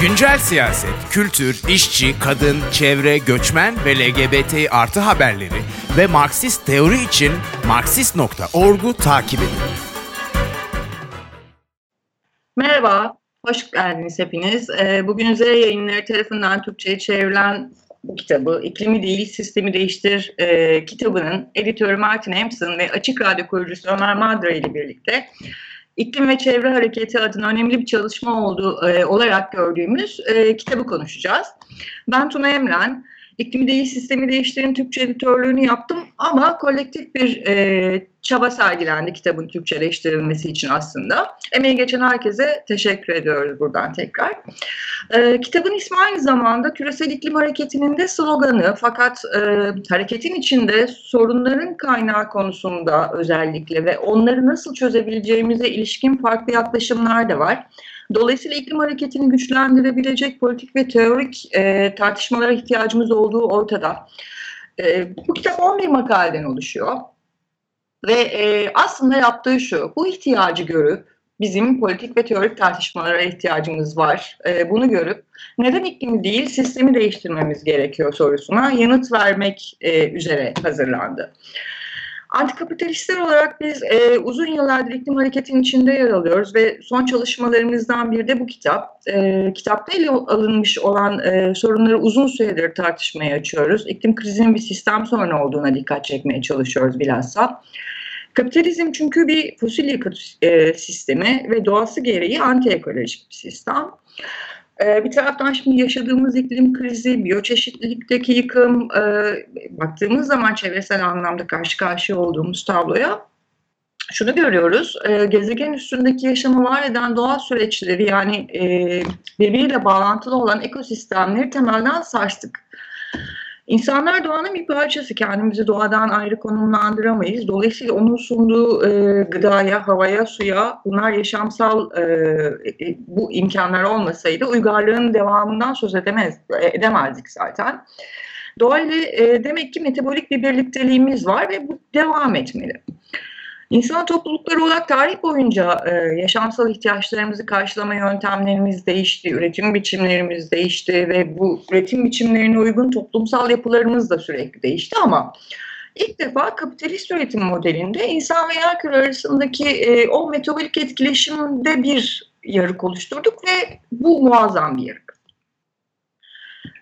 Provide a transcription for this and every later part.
Güncel siyaset, kültür, işçi, kadın, çevre, göçmen ve LGBT artı haberleri ve Marksist teori için Marksist.org'u takip edin. Merhaba, hoş geldiniz hepiniz. Ee, bugün Z yayınları tarafından Türkçe'ye çevrilen bu kitabı, İklimi Değil Sistemi Değiştir e, kitabının editörü Martin Hampson ve Açık Radyo kurucusu Ömer Madra ile birlikte iklim ve çevre hareketi adına önemli bir çalışma olduğu e, olarak gördüğümüz e, kitabı konuşacağız. Ben Tuna Emren, İklim Değil Sistemi Değiştirin Türkçe editörlüğünü yaptım ama kolektif bir e, çaba sergilendi kitabın Türkçeleştirilmesi için aslında. Emeği geçen herkese teşekkür ediyoruz buradan tekrar. E, kitabın ismi aynı zamanda küresel iklim hareketinin de sloganı fakat e, hareketin içinde sorunların kaynağı konusunda özellikle ve onları nasıl çözebileceğimize ilişkin farklı yaklaşımlar da var. Dolayısıyla iklim hareketini güçlendirebilecek politik ve teorik e, tartışmalara ihtiyacımız olduğu ortada. E, bu kitap 11 makaleden oluşuyor. Ve e, aslında yaptığı şu, bu ihtiyacı görüp bizim politik ve teorik tartışmalara ihtiyacımız var. E, bunu görüp neden iklimi değil sistemi değiştirmemiz gerekiyor sorusuna yanıt vermek e, üzere hazırlandı. Antikapitalistler olarak biz e, uzun yıllardır iklim hareketinin içinde yer alıyoruz ve son çalışmalarımızdan biri de bu kitap. E, kitapta ele alınmış olan e, sorunları uzun süredir tartışmaya açıyoruz. İklim krizinin bir sistem sorunu olduğuna dikkat çekmeye çalışıyoruz bilhassa. Kapitalizm çünkü bir fosil yakıt e, sistemi ve doğası gereği anti ekolojik bir sistem. Ee, bir taraftan şimdi yaşadığımız iklim krizi, biyoçeşitlilikteki yıkım, e, baktığımız zaman çevresel anlamda karşı karşıya olduğumuz tabloya şunu görüyoruz, e, gezegen üstündeki yaşamı var eden doğal süreçleri yani e, birbiriyle bağlantılı olan ekosistemleri temelden sarstık. İnsanlar doğanın bir parçası. Kendimizi doğadan ayrı konumlandıramayız. Dolayısıyla onun sunduğu e, gıdaya, havaya, suya bunlar yaşamsal e, e, bu imkanlar olmasaydı uygarlığın devamından söz edemez, edemezdik zaten. Doğayla e, demek ki metabolik bir birlikteliğimiz var ve bu devam etmeli. İnsan toplulukları olarak tarih boyunca e, yaşamsal ihtiyaçlarımızı karşılama yöntemlerimiz değişti, üretim biçimlerimiz değişti ve bu üretim biçimlerine uygun toplumsal yapılarımız da sürekli değişti ama ilk defa kapitalist üretim modelinde insan ve yer arasındaki e, o metabolik etkileşimde bir yarık oluşturduk ve bu muazzam bir yarık.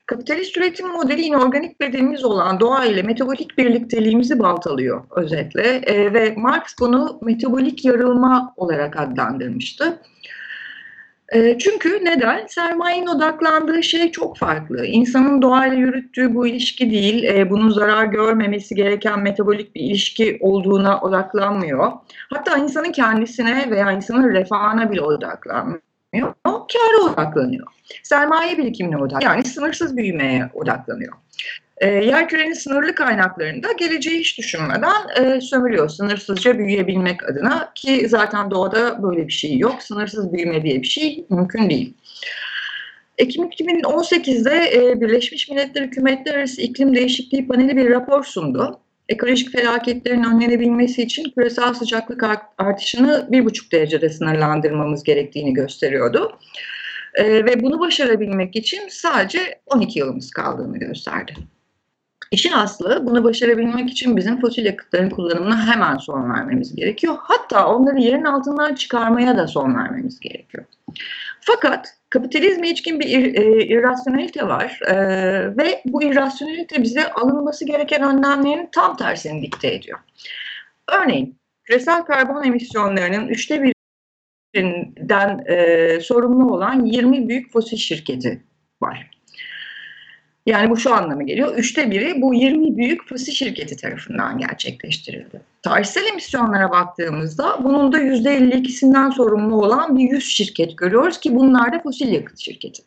Kapitalist üretim modeli inorganik bedenimiz olan doğa ile metabolik birlikteliğimizi baltalıyor özetle e, ve Marx bunu metabolik yarılma olarak adlandırmıştı. E, çünkü neden? Sermayenin odaklandığı şey çok farklı. İnsanın doğayla yürüttüğü bu ilişki değil, e, bunun zarar görmemesi gereken metabolik bir ilişki olduğuna odaklanmıyor. Hatta insanın kendisine veya insanın refahına bile odaklanmıyor odaklanmıyor. Kâra odaklanıyor. Sermaye birikimine odaklanıyor. Yani sınırsız büyümeye odaklanıyor. E, yer kürenin sınırlı kaynaklarında geleceği hiç düşünmeden e, sömürüyor sınırsızca büyüyebilmek adına ki zaten doğada böyle bir şey yok. Sınırsız büyüme diye bir şey mümkün değil. Ekim 2018'de e, Birleşmiş Milletler Hükümetler Arası İklim Değişikliği Paneli bir rapor sundu ekolojik felaketlerin önlenebilmesi için küresel sıcaklık artışını bir buçuk derecede sınırlandırmamız gerektiğini gösteriyordu. Ee, ve bunu başarabilmek için sadece 12 yılımız kaldığını gösterdi. İşin aslı bunu başarabilmek için bizim fosil yakıtların kullanımına hemen son vermemiz gerekiyor. Hatta onları yerin altından çıkarmaya da son vermemiz gerekiyor. Fakat kapitalizme içkin bir ir, e, irrasyonelite var e, ve bu irrasyonelite bize alınması gereken önlemlerin tam tersini dikte ediyor. Örneğin küresel karbon emisyonlarının üçte birinden e, sorumlu olan 20 büyük fosil şirketi var. Yani bu şu anlama geliyor. Üçte biri bu 20 büyük fosil şirketi tarafından gerçekleştirildi. Tarihsel emisyonlara baktığımızda bunun da %52'sinden sorumlu olan bir 100 şirket görüyoruz ki bunlar da fosil yakıt şirketi.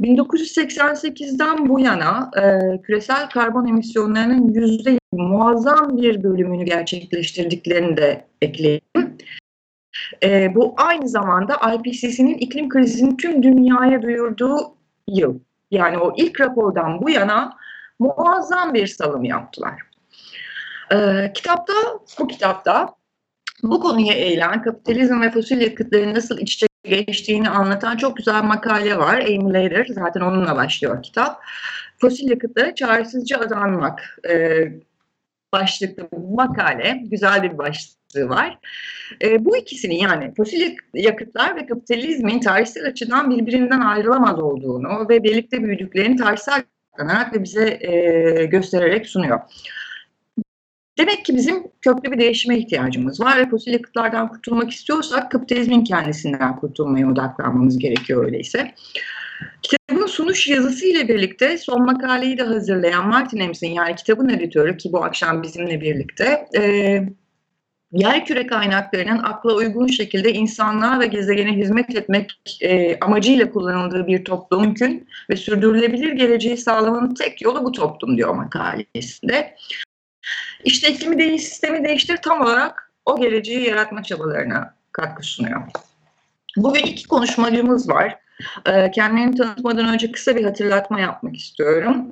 1988'den bu yana e, küresel karbon emisyonlarının yüzde muazzam bir bölümünü gerçekleştirdiklerini de ekleyelim. E, bu aynı zamanda IPCC'nin iklim krizini tüm dünyaya duyurduğu yıl. Yani o ilk rapordan bu yana muazzam bir salım yaptılar. Ee, kitapta, bu kitapta bu konuya eğilen kapitalizm ve fosil yakıtların nasıl iç içe geçtiğini anlatan çok güzel makale var. Amy Lader zaten onunla başlıyor kitap. Fosil yakıtlara çaresizce adanmak e, başlıklı makale. Güzel bir başlığı var. E, bu ikisinin yani fosil yakıtlar ve kapitalizmin tarihsel açıdan birbirinden ayrılamaz olduğunu ve birlikte büyüdüklerini tarihsel açıklanarak ve bize e, göstererek sunuyor. Demek ki bizim köklü bir değişime ihtiyacımız var ve fosil yakıtlardan kurtulmak istiyorsak kapitalizmin kendisinden kurtulmaya odaklanmamız gerekiyor öyleyse. Kitabın sunuş yazısı ile birlikte son makaleyi de hazırlayan Martin Ems'in yani kitabın editörü ki bu akşam bizimle birlikte e, yer küre kaynaklarının akla uygun şekilde insanlığa ve gezegene hizmet etmek e, amacıyla kullanıldığı bir toplum mümkün ve sürdürülebilir geleceği sağlamanın tek yolu bu toplum diyor makalesinde. İşte iklimi değil, sistemi değiştir tam olarak o geleceği yaratma çabalarına katkı sunuyor. Bugün iki konuşmacımız var. Ee, kendilerini tanıtmadan önce kısa bir hatırlatma yapmak istiyorum.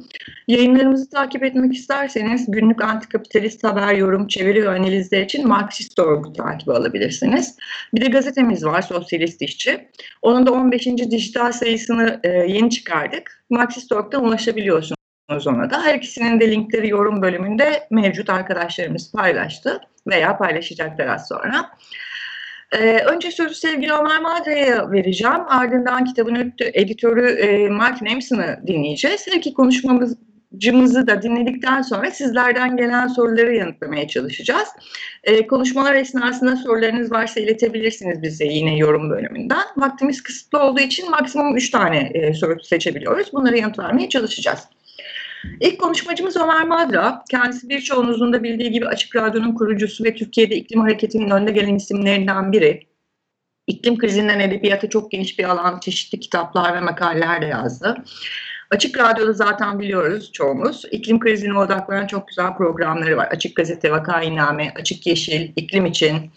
Yayınlarımızı takip etmek isterseniz günlük antikapitalist haber, yorum, çeviri ve analizler için Marksist Orgu takibi alabilirsiniz. Bir de gazetemiz var Sosyalist İşçi. Onun da 15. dijital sayısını e, yeni çıkardık. Marksist Org'dan ulaşabiliyorsunuz ona da. Her ikisinin de linkleri yorum bölümünde mevcut arkadaşlarımız paylaştı veya paylaşacaklar az sonra. Ee, önce sözü sevgili Ömer Madra'ya vereceğim. Ardından kitabın editörü e, Martin Emson'ı dinleyeceğiz. Her iki konuşmamızı da dinledikten sonra sizlerden gelen soruları yanıtlamaya çalışacağız. Ee, konuşmalar esnasında sorularınız varsa iletebilirsiniz bize yine yorum bölümünden. Vaktimiz kısıtlı olduğu için maksimum 3 tane e, soru seçebiliyoruz. Bunları yanıt vermeye çalışacağız. İlk konuşmacımız Ömer Madra. Kendisi birçoğunuzun da bildiği gibi Açık Radyo'nun kurucusu ve Türkiye'de iklim hareketinin önde gelen isimlerinden biri. İklim krizinden edebiyata çok geniş bir alan, çeşitli kitaplar ve makaleler de yazdı. Açık Radyo'da zaten biliyoruz çoğumuz. İklim krizine odaklanan çok güzel programları var. Açık Gazete, Vakainame, Açık Yeşil, İklim için.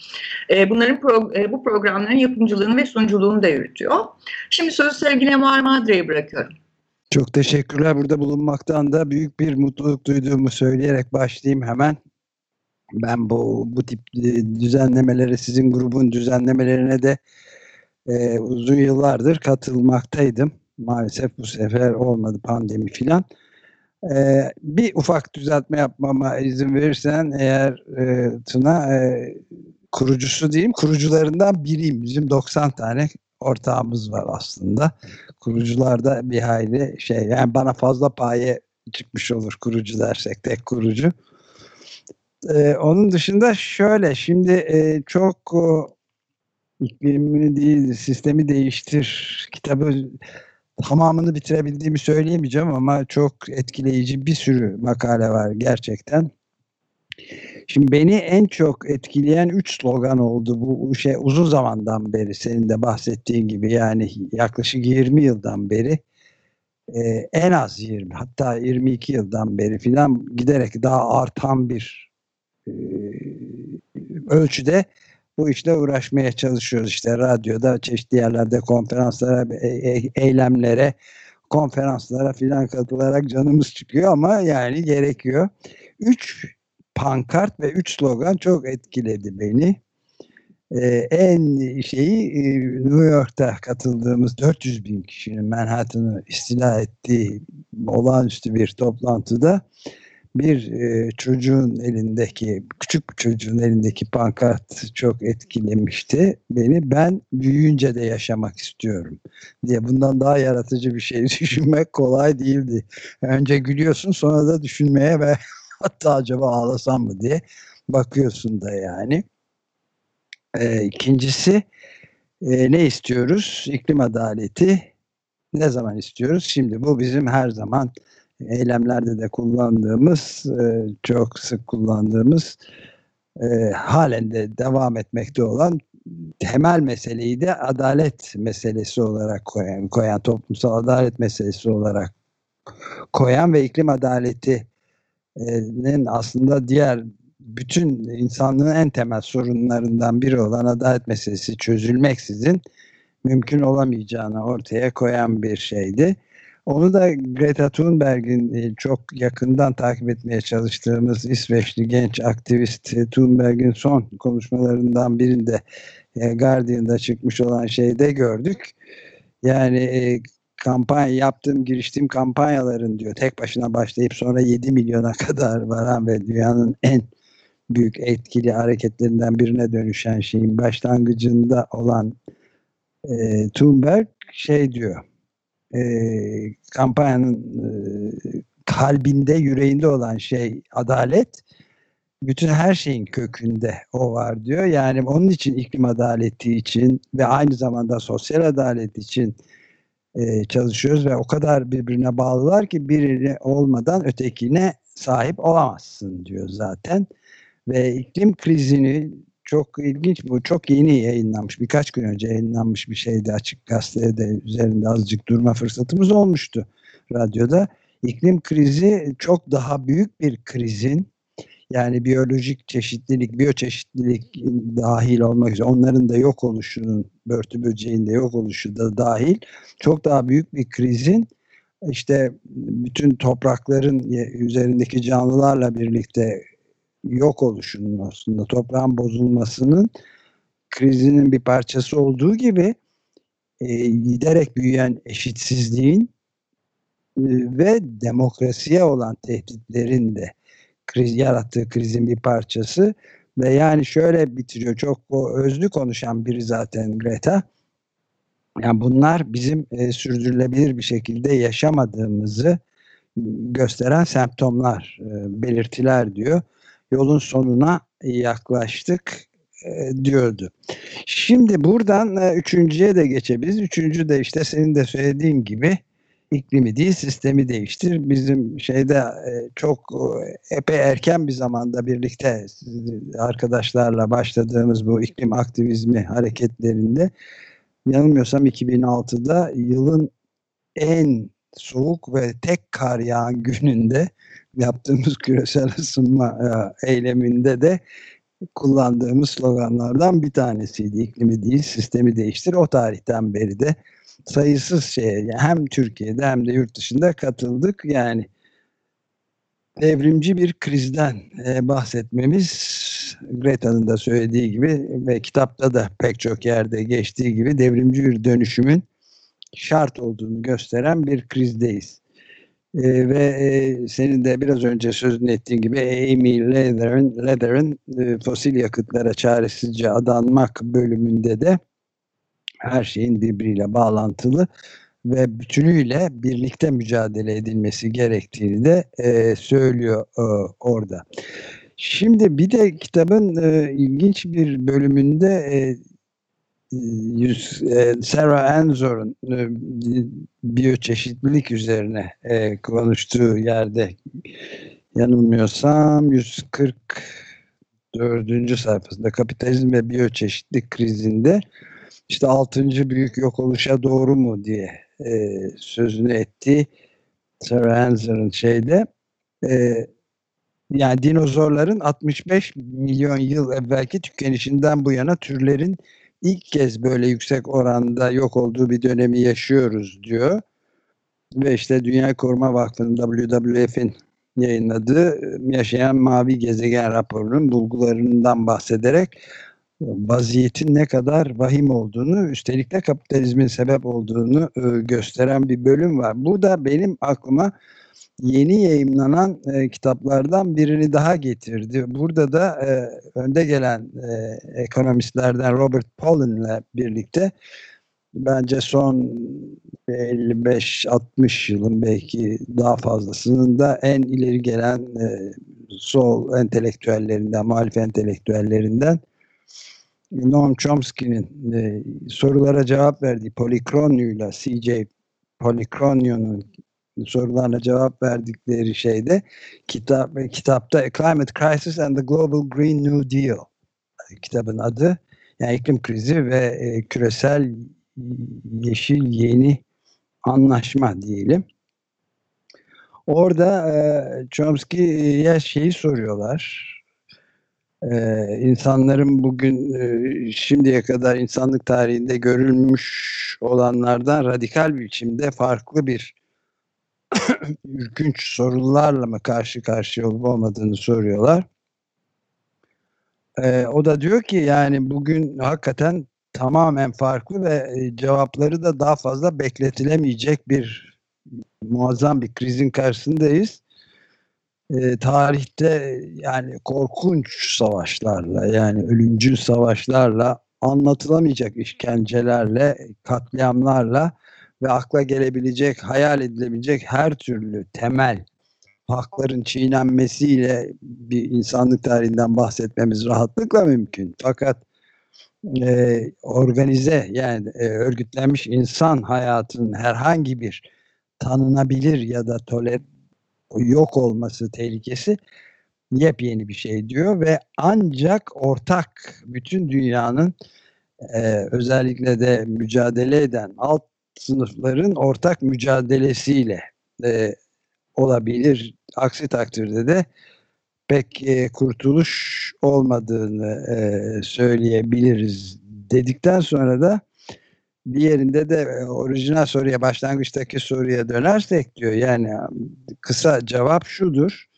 Ee, bunların pro, e, bu programların yapımcılığını ve sunuculuğunu da yürütüyor. Şimdi sözü sevgili Ömer Madra'ya bırakıyorum. Çok teşekkürler. Burada bulunmaktan da büyük bir mutluluk duyduğumu söyleyerek başlayayım hemen. Ben bu bu tip düzenlemeleri sizin grubun düzenlemelerine de e, uzun yıllardır katılmaktaydım. Maalesef bu sefer olmadı pandemi filan. E, bir ufak düzeltme yapmama izin verirsen eğer e, Tuna e, kurucusu diyeyim kurucularından biriyim. Bizim 90 tane ortağımız var aslında. Kurucularda bir hayli şey yani bana fazla paye çıkmış olur kurucu dersek tek kurucu. Ee, onun dışında şöyle şimdi e, çok o, iklimini değil sistemi değiştir kitabı tamamını bitirebildiğimi söyleyemeyeceğim ama çok etkileyici bir sürü makale var gerçekten. Şimdi beni en çok etkileyen üç slogan oldu bu şey uzun zamandan beri senin de bahsettiğin gibi yani yaklaşık 20 yıldan beri e, en az 20 hatta 22 yıldan beri filan giderek daha artan bir e, ölçüde bu işle uğraşmaya çalışıyoruz işte radyoda çeşitli yerlerde konferanslara e, e, eylemlere konferanslara filan katılarak canımız çıkıyor ama yani gerekiyor. Üç pankart ve üç slogan çok etkiledi beni. Ee, en şeyi e, New York'ta katıldığımız 400 bin kişinin Manhattan'ı istila ettiği olağanüstü bir toplantıda bir e, çocuğun elindeki küçük bir çocuğun elindeki pankart çok etkilemişti beni. Ben büyüyünce de yaşamak istiyorum diye bundan daha yaratıcı bir şey düşünmek kolay değildi. Önce gülüyorsun sonra da düşünmeye ve hatta acaba ağlasam mı diye bakıyorsun da yani. E, ikincisi e, ne istiyoruz? İklim adaleti ne zaman istiyoruz? Şimdi bu bizim her zaman eylemlerde de kullandığımız, e, çok sık kullandığımız, e, halen de devam etmekte olan temel meseleyi de adalet meselesi olarak koyan, koyan toplumsal adalet meselesi olarak koyan ve iklim adaleti aslında diğer bütün insanlığın en temel sorunlarından biri olan adalet meselesi çözülmeksizin mümkün olamayacağını ortaya koyan bir şeydi. Onu da Greta Thunberg'in çok yakından takip etmeye çalıştığımız İsveçli genç aktivist Thunberg'in son konuşmalarından birinde e, Guardian'da çıkmış olan şeyde gördük. Yani e, kampanya yaptığım, giriştiğim kampanyaların diyor tek başına başlayıp sonra 7 milyona kadar varan ve dünyanın en büyük etkili hareketlerinden birine dönüşen şeyin başlangıcında olan e, Thunberg şey diyor e, kampanyanın e, kalbinde yüreğinde olan şey adalet bütün her şeyin kökünde o var diyor. Yani onun için iklim adaleti için ve aynı zamanda sosyal adalet için e, çalışıyoruz ve o kadar birbirine bağlılar ki birini olmadan ötekine sahip olamazsın diyor zaten. Ve iklim krizini çok ilginç bu çok yeni yayınlanmış birkaç gün önce yayınlanmış bir şeydi açık gazetede üzerinde azıcık durma fırsatımız olmuştu radyoda. İklim krizi çok daha büyük bir krizin yani biyolojik çeşitlilik, biyoçeşitlilik dahil olmak üzere onların da yok oluşunun, börtü böceğin de yok oluşu da dahil çok daha büyük bir krizin işte bütün toprakların üzerindeki canlılarla birlikte yok oluşunun aslında toprağın bozulmasının krizinin bir parçası olduğu gibi e, giderek büyüyen eşitsizliğin e, ve demokrasiye olan tehditlerin de kriz yarattığı krizin bir parçası ve yani şöyle bitiriyor çok özlü konuşan biri zaten Greta yani bunlar bizim e, sürdürülebilir bir şekilde yaşamadığımızı gösteren semptomlar, e, belirtiler diyor. Yolun sonuna yaklaştık e, diyordu. Şimdi buradan e, üçüncüye de geçebiliriz. Üçüncü de işte senin de söylediğin gibi iklimi değil sistemi değiştir. Bizim şeyde e, çok e, epey erken bir zamanda birlikte arkadaşlarla başladığımız bu iklim aktivizmi hareketlerinde yanılmıyorsam 2006'da yılın en soğuk ve tek kar yağan gününde yaptığımız küresel ısınma e, eyleminde de kullandığımız sloganlardan bir tanesiydi. İklimi değil sistemi değiştir. O tarihten beri de sayısız şeye hem Türkiye'de hem de yurt dışında katıldık. Yani devrimci bir krizden e, bahsetmemiz Greta'nın da söylediği gibi ve kitapta da pek çok yerde geçtiği gibi devrimci bir dönüşümün şart olduğunu gösteren bir krizdeyiz. E, ve e, senin de biraz önce sözünü ettiğin gibi Amy Leder'ın Leder'ın e, fosil yakıtlara çaresizce adanmak bölümünde de her şeyin birbiriyle bağlantılı ve bütünüyle birlikte mücadele edilmesi gerektiğini de e, söylüyor e, orada. Şimdi bir de kitabın e, ilginç bir bölümünde e, yüz, e, Sarah Enzor'un e, biyoçeşitlilik üzerine e, konuştuğu yerde yanılmıyorsam 144. sayfasında kapitalizm ve biyoçeşitlik krizinde işte altıncı büyük yok oluşa doğru mu diye e, sözünü etti Sarah Enzor'un şeyde e, yani dinozorların 65 milyon yıl evvelki tükenişinden bu yana türlerin ilk kez böyle yüksek oranda yok olduğu bir dönemi yaşıyoruz diyor. Ve işte Dünya Koruma Vakfı'nın WWF'in yayınladığı Yaşayan Mavi Gezegen raporunun bulgularından bahsederek vaziyetin ne kadar vahim olduğunu üstelik de kapitalizmin sebep olduğunu gösteren bir bölüm var. Bu da benim aklıma yeni yayımlanan e, kitaplardan birini daha getirdi. Burada da e, önde gelen e, ekonomistlerden Robert Pollen ile birlikte bence son 55-60 yılın belki daha fazlasının da en ileri gelen e, sol entelektüellerinden, muhalif entelektüellerinden Noam Chomsky'nin e, sorulara cevap verdiği Polikronyo'yla CJ Polikronyo'nun sorularına cevap verdikleri şeyde kitap kitapta A Climate Crisis and the Global Green New Deal kitabın adı yani iklim krizi ve e, küresel yeşil yeni anlaşma diyelim. Orada e, Chomsky'ye şeyi soruyorlar. E, insanların bugün e, şimdiye kadar insanlık tarihinde görülmüş olanlardan radikal biçimde farklı bir ürkünç sorularla mı karşı karşıya olup olmadığını soruyorlar. Ee, o da diyor ki yani bugün hakikaten tamamen farklı ve e, cevapları da daha fazla bekletilemeyecek bir muazzam bir krizin karşısındayız. E, tarihte yani korkunç savaşlarla yani ölümcül savaşlarla anlatılamayacak işkencelerle, katliamlarla ve akla gelebilecek, hayal edilebilecek her türlü temel hakların çiğnenmesiyle bir insanlık tarihinden bahsetmemiz rahatlıkla mümkün. Fakat e, organize yani e, örgütlenmiş insan hayatının herhangi bir tanınabilir ya da toler yok olması tehlikesi yepyeni bir şey diyor ve ancak ortak bütün dünyanın e, özellikle de mücadele eden alt sınıfların ortak mücadelesiyle e, olabilir. Aksi takdirde de pek e, kurtuluş olmadığını e, söyleyebiliriz dedikten sonra da bir yerinde de e, orijinal soruya başlangıçtaki soruya dönersek diyor yani kısa cevap şudur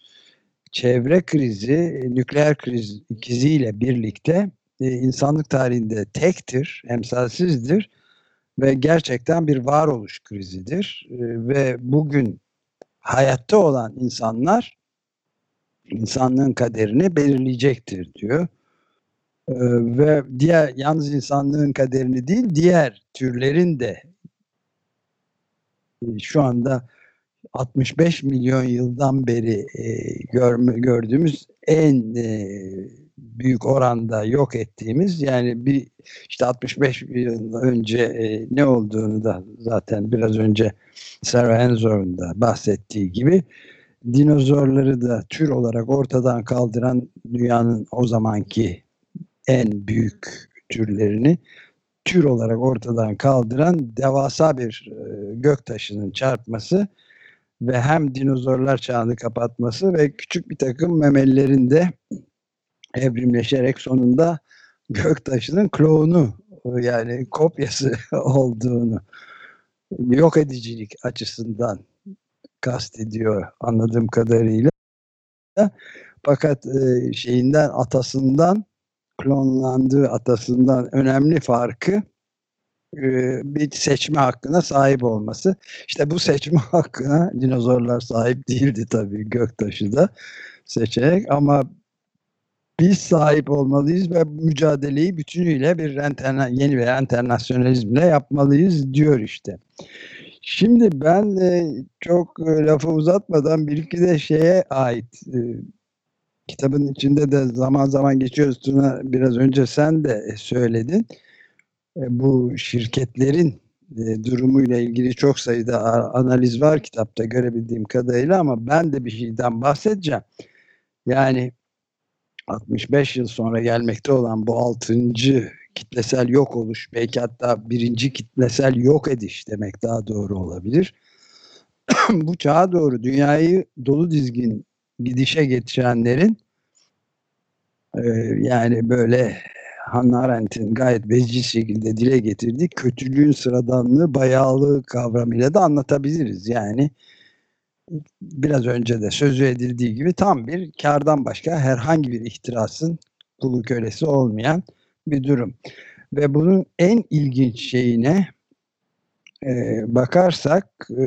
çevre krizi nükleer kriz ikiziyle birlikte e, insanlık tarihinde tektir emsalsizdir ve gerçekten bir varoluş krizidir e, ve bugün hayatta olan insanlar insanlığın kaderini belirleyecektir diyor. Ee, ve diğer yalnız insanlığın kaderini değil diğer türlerin de e, şu anda 65 milyon yıldan beri e, görme, gördüğümüz en e, büyük oranda yok ettiğimiz yani bir işte 65 yıl önce e, ne olduğunu da zaten biraz önce Sarah Enzor'un da bahsettiği gibi dinozorları da tür olarak ortadan kaldıran dünyanın o zamanki en büyük türlerini tür olarak ortadan kaldıran devasa bir e, göktaşının çarpması ve hem dinozorlar çağını kapatması ve küçük bir takım memelilerin de evrimleşerek sonunda göktaşının klonu yani kopyası olduğunu yok edicilik açısından kastediyor anladığım kadarıyla. Fakat e, şeyinden atasından klonlandığı atasından önemli farkı e, bir seçme hakkına sahip olması. İşte bu seçme hakkına dinozorlar sahip değildi tabii göktaşı da seçerek ama biz sahip olmalıyız ve mücadeleyi bütünüyle bir yeni bir internasyonalizmle yapmalıyız diyor işte. Şimdi ben e, çok e, lafı uzatmadan bir iki de şeye ait e, kitabın içinde de zaman zaman geçiyoruz Tuna biraz önce sen de söyledin. E, bu şirketlerin e, durumuyla ilgili çok sayıda analiz var kitapta görebildiğim kadarıyla ama ben de bir şeyden bahsedeceğim. Yani 65 yıl sonra gelmekte olan bu altıncı kitlesel yok oluş belki hatta birinci kitlesel yok ediş demek daha doğru olabilir. bu çağa doğru dünyayı dolu dizgin gidişe getirenlerin e, yani böyle Hannah Arendt'in gayet veciz şekilde dile getirdiği kötülüğün sıradanlığı bayağılığı kavramıyla da anlatabiliriz. Yani biraz önce de sözü edildiği gibi tam bir kardan başka herhangi bir ihtirasın kulu kölesi olmayan bir durum. Ve bunun en ilginç şeyine e, bakarsak e,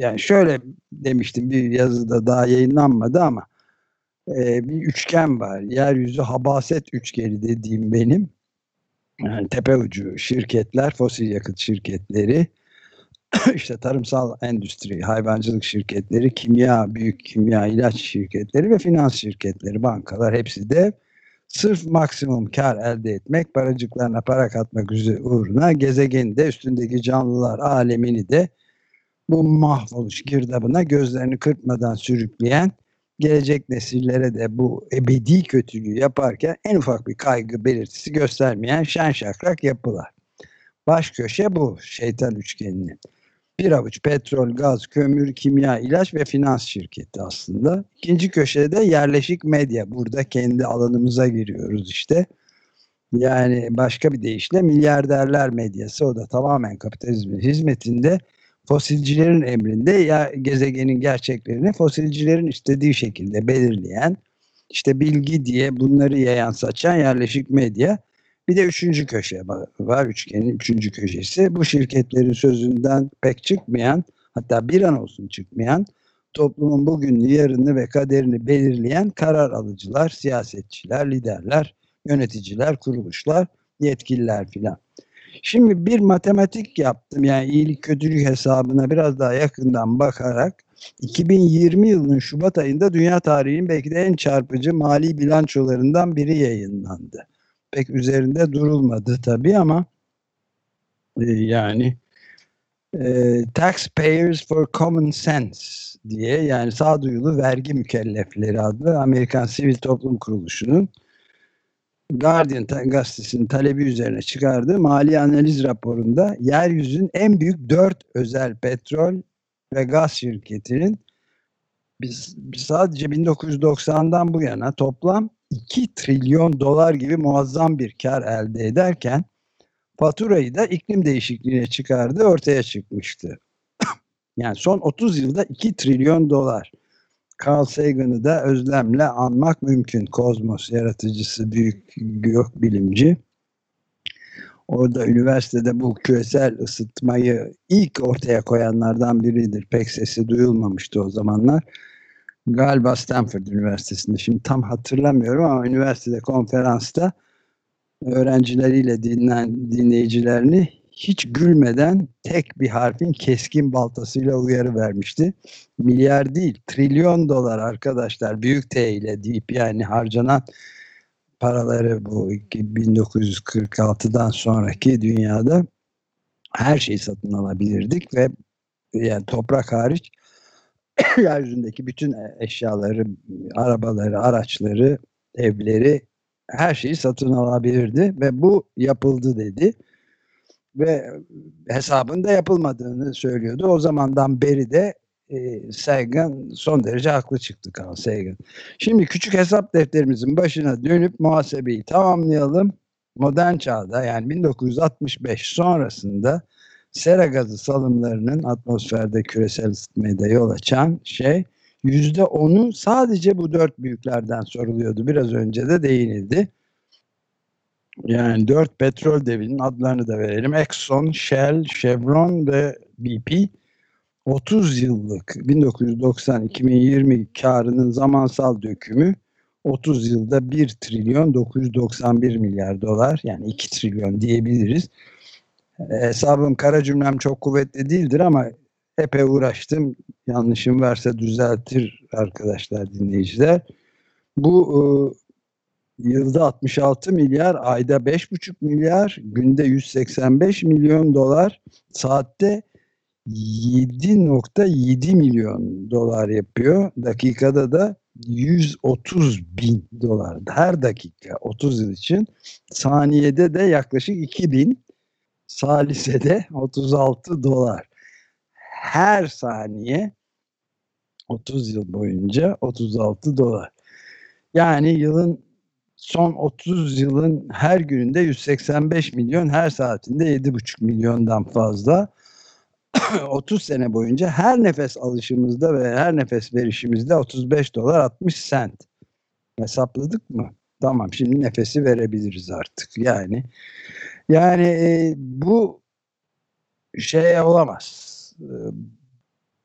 yani şöyle demiştim bir yazıda daha yayınlanmadı ama e, bir üçgen var. Yeryüzü habaset üçgeni dediğim benim. Yani tepe ucu şirketler, fosil yakıt şirketleri, işte tarımsal endüstri, hayvancılık şirketleri, kimya, büyük kimya ilaç şirketleri ve finans şirketleri, bankalar hepsi de sırf maksimum kar elde etmek, paracıklarına para katmak uğruna gezegeni de üstündeki canlılar alemini de bu mahvoluş girdabına gözlerini kırpmadan sürükleyen gelecek nesillere de bu ebedi kötülüğü yaparken en ufak bir kaygı belirtisi göstermeyen şen şakrak yapılar. Baş köşe bu şeytan üçgeninin. Bir avuç petrol, gaz, kömür, kimya, ilaç ve finans şirketi aslında. İkinci köşede yerleşik medya. Burada kendi alanımıza giriyoruz işte. Yani başka bir deyişle milyarderler medyası o da tamamen kapitalizmin hizmetinde fosilcilerin emrinde ya gezegenin gerçeklerini fosilcilerin istediği şekilde belirleyen işte bilgi diye bunları yayan saçan yerleşik medya Bir de üçüncü köşe var. Üçgenin üçüncü köşesi. Bu şirketlerin sözünden pek çıkmayan hatta bir an olsun çıkmayan toplumun bugününü, yarını ve kaderini belirleyen karar alıcılar, siyasetçiler, liderler, yöneticiler, kuruluşlar, yetkililer filan. Şimdi bir matematik yaptım yani iyilik kötülük hesabına biraz daha yakından bakarak 2020 yılının Şubat ayında dünya tarihinin belki de en çarpıcı mali bilançolarından biri yayınlandı. Pek üzerinde durulmadı tabii ama e, yani e, Taxpayers for Common Sense diye yani sağduyulu vergi mükellefleri adlı Amerikan Sivil Toplum Kuruluşu'nun Guardian gazetesinin talebi üzerine çıkardığı mali analiz raporunda yeryüzünün en büyük dört özel petrol ve gaz şirketinin biz, sadece 1990'dan bu yana toplam 2 trilyon dolar gibi muazzam bir kar elde ederken faturayı da iklim değişikliğine çıkardığı ortaya çıkmıştı. yani son 30 yılda 2 trilyon dolar. Carl Sagan'ı da özlemle anmak mümkün. Kozmos yaratıcısı, büyük gök bilimci. Orada üniversitede bu küresel ısıtmayı ilk ortaya koyanlardan biridir. Pek sesi duyulmamıştı o zamanlar. Galiba Stanford Üniversitesi'nde. Şimdi tam hatırlamıyorum ama üniversitede konferansta öğrencileriyle dinlen, dinleyicilerini hiç gülmeden tek bir harfin keskin baltasıyla uyarı vermişti. Milyar değil, trilyon dolar arkadaşlar büyük T ile deyip yani harcanan paraları bu 1946'dan sonraki dünyada her şeyi satın alabilirdik ve yani toprak hariç yeryüzündeki bütün eşyaları, arabaları, araçları, evleri her şeyi satın alabilirdi ve bu yapıldı dedi ve hesabın da yapılmadığını söylüyordu. O zamandan beri de e, Sagan son derece haklı çıktı Carl Sagan. Şimdi küçük hesap defterimizin başına dönüp muhasebeyi tamamlayalım. Modern çağda yani 1965 sonrasında sera gazı salımlarının atmosferde küresel ısıtmaya da yol açan şey yüzde onu sadece bu dört büyüklerden soruluyordu. Biraz önce de değinildi. Yani dört petrol devinin adlarını da verelim. Exxon, Shell, Chevron ve BP 30 yıllık 1990-2020 karının zamansal dökümü 30 yılda 1 trilyon 991 milyar dolar yani 2 trilyon diyebiliriz. Hesabım kara cümlem çok kuvvetli değildir ama epey uğraştım. Yanlışım varsa düzeltir arkadaşlar dinleyiciler. Bu yılda 66 milyar, ayda 5,5 milyar, günde 185 milyon dolar, saatte 7.7 milyon dolar yapıyor. Dakikada da 130 bin dolar. Her dakika 30 yıl için. Saniyede de yaklaşık 2000. Salisede 36 dolar. Her saniye 30 yıl boyunca 36 dolar. Yani yılın son 30 yılın her gününde 185 milyon, her saatinde 7,5 milyondan fazla. 30 sene boyunca her nefes alışımızda ve her nefes verişimizde 35 dolar 60 sent. Hesapladık mı? Tamam şimdi nefesi verebiliriz artık. Yani yani e, bu şey olamaz. E,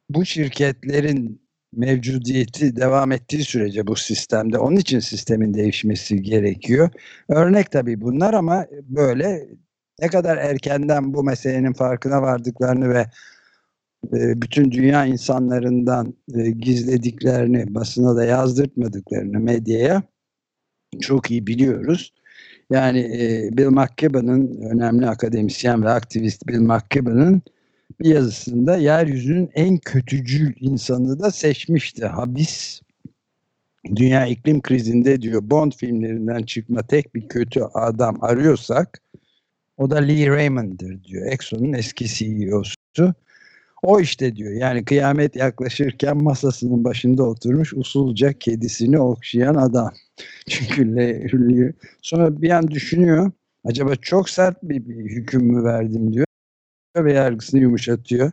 bu şirketlerin mevcudiyeti devam ettiği sürece bu sistemde onun için sistemin değişmesi gerekiyor. Örnek tabii bunlar ama böyle ne kadar erkenden bu meselenin farkına vardıklarını ve e, bütün dünya insanlarından e, gizlediklerini, basına da yazdırtmadıklarını medyaya çok iyi biliyoruz. Yani e, Bill McKibben'ın önemli akademisyen ve aktivist Bill McKibben'ın bir yazısında yeryüzünün en kötücül insanı da seçmişti. Habis dünya iklim krizinde diyor Bond filmlerinden çıkma tek bir kötü adam arıyorsak o da Lee Raymond'dır diyor. Exxon'un eski CEO'su. O işte diyor yani kıyamet yaklaşırken masasının başında oturmuş usulca kedisini okşayan adam. Çünkü Lee, sonra bir an düşünüyor acaba çok sert bir, bir hüküm mü verdim diyor ve yargısını yumuşatıyor.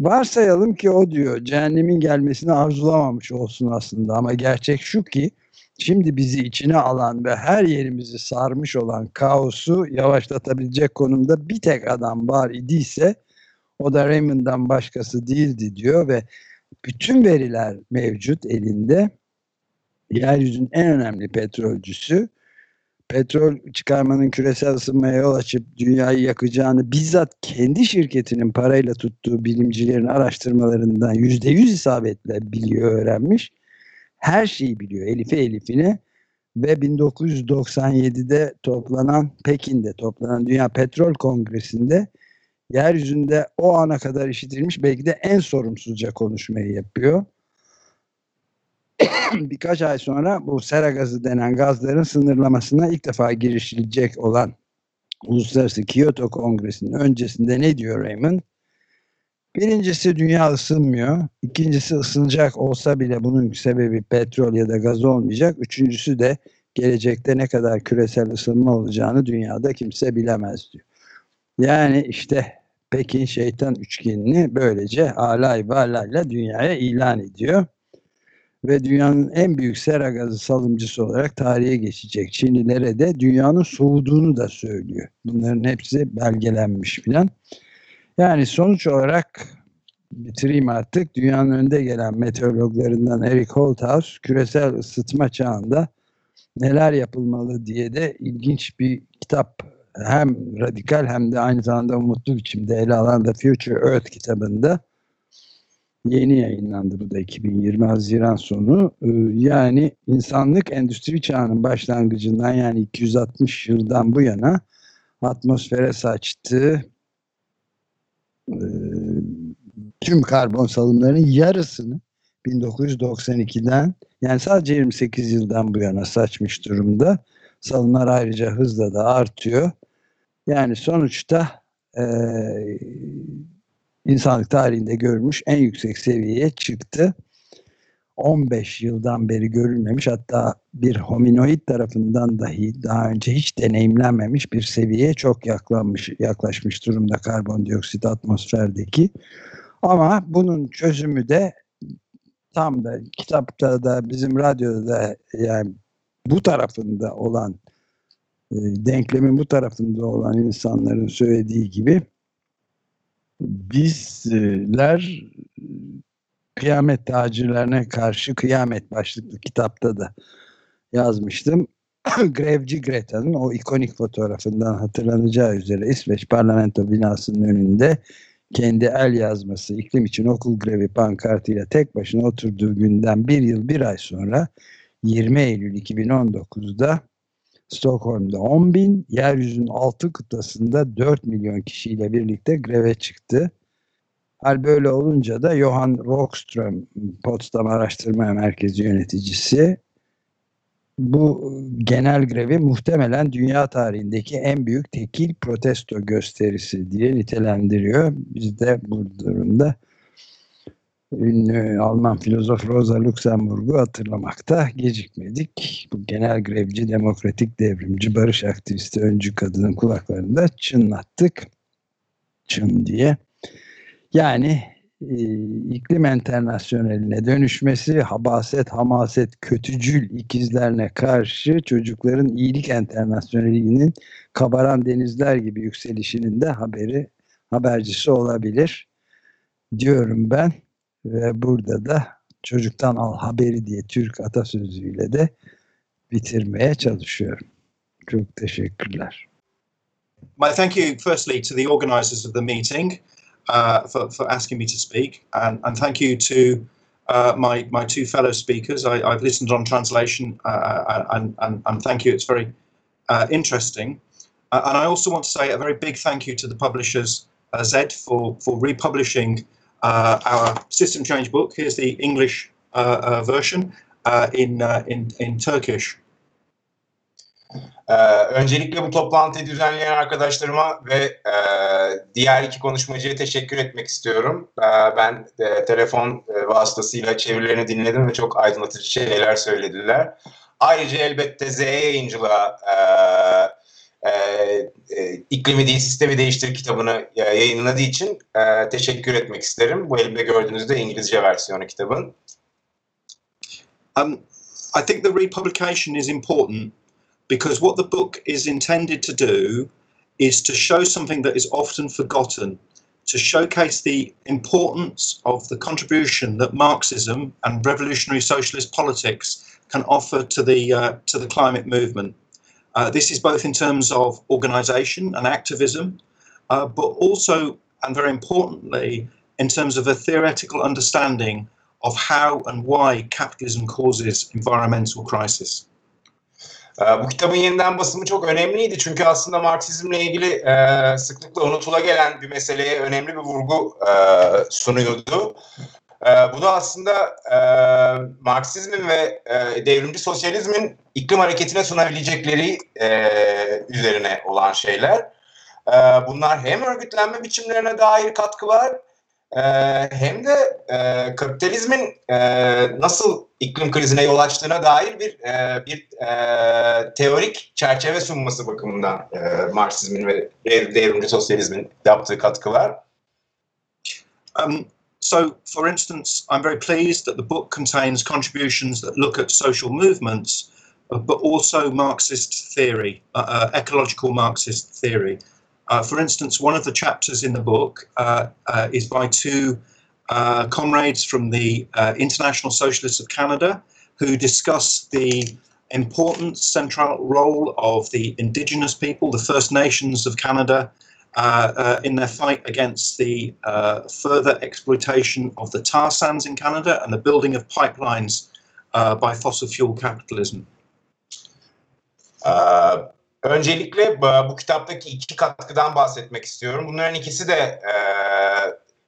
Varsayalım ki o diyor cehennemin gelmesini arzulamamış olsun aslında ama gerçek şu ki Şimdi bizi içine alan ve her yerimizi sarmış olan kaosu yavaşlatabilecek konumda bir tek adam var idiyse o da Raymond'dan başkası değildi diyor ve bütün veriler mevcut elinde. Yeryüzünün en önemli petrolcüsü petrol çıkarmanın küresel ısınmaya yol açıp dünyayı yakacağını bizzat kendi şirketinin parayla tuttuğu bilimcilerin araştırmalarından yüzde yüz isabetle biliyor, öğrenmiş. Her şeyi biliyor, elife elifine ve 1997'de toplanan, Pekin'de toplanan Dünya Petrol Kongresi'nde yeryüzünde o ana kadar işitilmiş belki de en sorumsuzca konuşmayı yapıyor. Birkaç ay sonra bu sera gazı denen gazların sınırlamasına ilk defa girişilecek olan Uluslararası Kyoto Kongresi'nin öncesinde ne diyor Raymond? Birincisi dünya ısınmıyor. İkincisi ısınacak olsa bile bunun sebebi petrol ya da gaz olmayacak. Üçüncüsü de gelecekte ne kadar küresel ısınma olacağını dünyada kimse bilemez diyor. Yani işte Pekin şeytan üçgenini böylece alay balayla dünyaya ilan ediyor. Ve dünyanın en büyük sera gazı salımcısı olarak tarihe geçecek. Çinlilere de dünyanın soğuduğunu da söylüyor. Bunların hepsi belgelenmiş filan. Yani sonuç olarak bitireyim artık. Dünyanın önde gelen meteorologlarından Eric Holthaus küresel ısıtma çağında neler yapılmalı diye de ilginç bir kitap hem radikal hem de aynı zamanda umutlu biçimde ele alan The Future Earth kitabında yeni yayınlandı bu da 2020 Haziran sonu. Ee, yani insanlık endüstri çağının başlangıcından yani 260 yıldan bu yana atmosfere saçtığı e, tüm karbon salımlarının yarısını 1992'den yani sadece 28 yıldan bu yana saçmış durumda. Salımlar ayrıca hızla da artıyor. Yani sonuçta e, insanlık tarihinde görülmüş en yüksek seviyeye çıktı. 15 yıldan beri görülmemiş hatta bir hominoid tarafından dahi daha önce hiç deneyimlenmemiş bir seviyeye çok yaklanmış, yaklaşmış durumda karbondioksit atmosferdeki. Ama bunun çözümü de tam da kitapta da bizim radyoda da yani bu tarafında olan e, denklemin bu tarafında olan insanların söylediği gibi bizler kıyamet tacirlerine karşı kıyamet başlıklı kitapta da yazmıştım. Grevci Greta'nın o ikonik fotoğrafından hatırlanacağı üzere İsveç parlamento binasının önünde kendi el yazması iklim için okul grevi pankartıyla tek başına oturduğu günden bir yıl bir ay sonra 20 Eylül 2019'da Stockholm'da 10 bin, yeryüzünün 6 kıtasında 4 milyon kişiyle birlikte greve çıktı. Hal böyle olunca da Johan Rockström, Potsdam Araştırma Merkezi yöneticisi bu genel grevi muhtemelen dünya tarihindeki en büyük tekil protesto gösterisi diye nitelendiriyor. Biz de bu durumda ünlü Alman filozof Rosa Luxemburg'u hatırlamakta gecikmedik. Bu genel grevci, demokratik devrimci, barış aktivisti, öncü kadının kulaklarında çınlattık. Çın diye. Yani e, iklim enternasyöneline dönüşmesi, habaset, hamaset, kötücül ikizlerine karşı çocukların iyilik enternasyonelinin kabaran denizler gibi yükselişinin de haberi, habercisi olabilir diyorum ben. Ve burada da çocuktan al haberi diye Türk atasözüyle de bitirmeye çalışıyorum. Çok teşekkürler. My thank you firstly to the organisers of the meeting uh, for, for asking me to speak and, and thank you to uh, my, my two fellow speakers. I, I've listened on translation uh, and, and, and thank you. It's very uh, interesting. Uh, and I also want to say a very big thank you to the publishers uh, Z for, for republishing uh, our system change book. Here's the English uh, uh, version uh, in, uh, in, in Turkish. Öncelikle bu toplantıyı düzenleyen arkadaşlarıma ve diğer iki konuşmacıya teşekkür etmek istiyorum. Ben telefon vasıtasıyla çevirilerini dinledim ve çok aydınlatıcı şeyler söylediler. Ayrıca elbette Z yayıncılığa e, e, iklimi değil sistemi değiştir kitabını e, yayınladığı için e, teşekkür etmek isterim. Bu elimde İngilizce versiyonu kitabın. Um, I think the republication is important because what the book is intended to do is to show something that is often forgotten, to showcase the importance of the contribution that Marxism and revolutionary socialist politics can offer to the uh, to the climate movement. Uh, this is both in terms of organisation and activism, uh, but also and very importantly in terms of a theoretical understanding of how and why capitalism causes environmental crisis. Bu kitabın yeniden basımı çok önemliydi çünkü aslında Marksizmle ilgili e, sıklıkla unutula gelen bir meseleye önemli bir vurgu e, sunuyordu. E, bu da aslında e, Marksizmin ve e, devrimci sosyalizmin iklim hareketine sunabilecekleri e, üzerine olan şeyler. E, bunlar hem örgütlenme biçimlerine dair katkılar e, hem de e, kapitalizmin e, nasıl iklim krizine yol açtığına dair bir e, bir e, teorik çerçeve sunması bakımından e, Marksizmin ve devrimci sosyalizmin yaptığı katkılar. Um, so, for instance, I'm very pleased that the book contains contributions that look at social movements, uh, but also Marxist theory, uh, uh, ecological Marxist theory. Uh, for instance, one of the chapters in the book uh, uh, is by two comrades from the International Socialists of Canada who discuss the important central role of the Indigenous people, the First Nations of Canada, in their fight against the further exploitation of the tar sands in Canada and the building of pipelines by fossil fuel capitalism. Öncelikle bu kitaptaki iki katkıdan bahsetmek istiyorum. Bunların ikisi de e,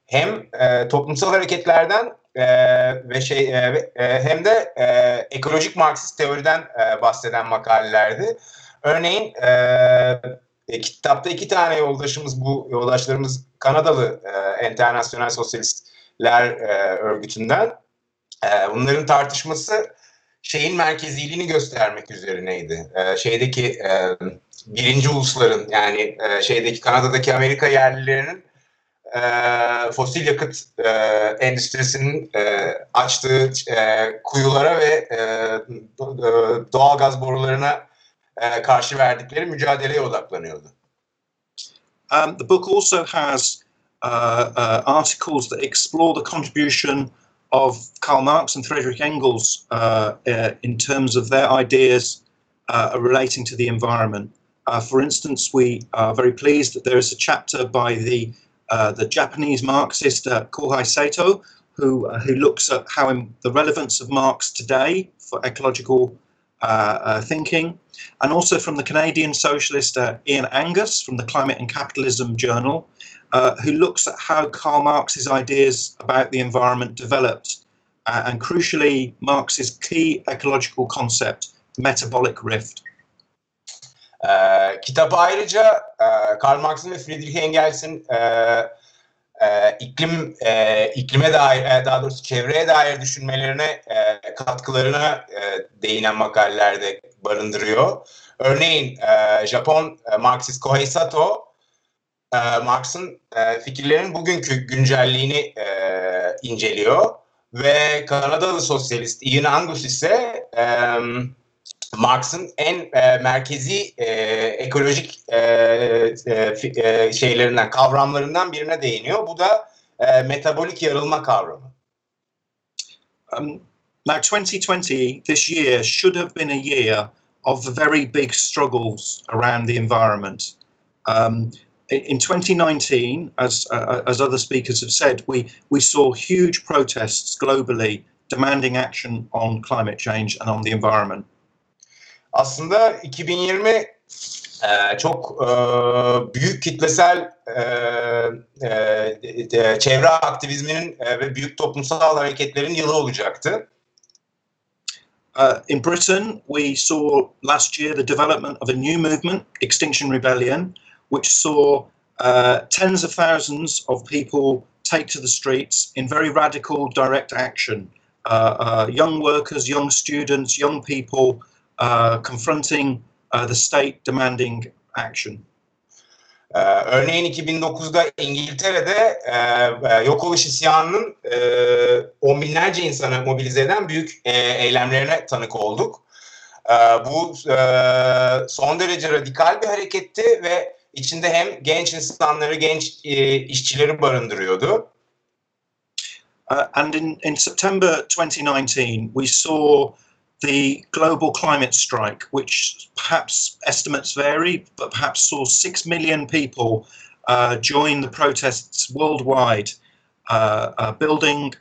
hem e, toplumsal hareketlerden e, ve şey e, hem de e, ekolojik Marksist teoriden e, bahseden makalelerdi. Örneğin e, e, kitapta iki tane yoldaşımız bu yoldaşlarımız Kanadalı e, Enternasyonel Sosyalistler e, örgütünden. E, bunların tartışması şeyin merkeziliğini göstermek üzerineydi. E, şeydeki e, birinci ulusların yani e, şeydeki Kanada'daki Amerika yerlilerinin e, fosil yakıt e, endüstrisinin e, açtığı e, kuyulara ve e, doğal gaz borularına e, karşı verdikleri mücadeleye odaklanıyordu. Um, the book also has uh, uh, articles that explore the contribution of Karl Marx and Friedrich Engels uh, uh, in terms of their ideas uh, relating to the environment. Uh, for instance, we are very pleased that there is a chapter by the the Japanese Marxist uh, Kohei Sato, who who looks at how the relevance of Marx today for ecological Uh, uh, thinking, and also from the Canadian socialist uh, Ian Angus from the Climate and Capitalism Journal, uh, who looks at how Karl Marx's ideas about the environment developed, uh, and crucially, Marx's key ecological concept, metabolic rift. Ee, ayrıca Karl Marx'ın ve Friedrich Engels'in e, iklim e, iklime dair, e, daha doğrusu çevreye dair düşünmelerine e, katkılarına e, değinen makalelerde barındırıyor. Örneğin e, Japon e, Marksist Kohei Sato e, Marx'ın e, fikirlerinin bugünkü güncelliğini e, inceliyor ve Kanadalı sosyalist Ian Angus ise e, Marx'ın en e, merkezi e, ekolojik e, e, şeylerinden, kavramlarından birine değiniyor. Bu da e, metabolik yarılma kavramı. Um, now 2020, this year should have been a year of very big struggles around the environment. Um, in 2019, as uh, as other speakers have said, we we saw huge protests globally demanding action on climate change and on the environment. Aslında 2020 e, çok e, büyük kitlesel e, e, çevre aktivizminin e, ve büyük toplumsal hareketlerin yılı olacaktı. Uh, in Britain, we saw last year the development of a new movement, Extinction Rebellion, which saw uh, tens of thousands of people take to the streets in very radical direct action. Uh, uh, young workers, young students, young people confronting uh, the state demanding action. Ee, örneğin 2009'da İngiltere'de e, yok oluş isyanının e, on binlerce insanı mobilize eden büyük e, eylemlerine tanık olduk. E, bu e, son derece radikal bir hareketti ve içinde hem genç insanları, genç e, işçileri barındırıyordu. Uh, and in, in September 2019, we saw the global climate strike, which perhaps estimates vary, but perhaps saw 6 million people uh, join the protests worldwide, uh, uh, building,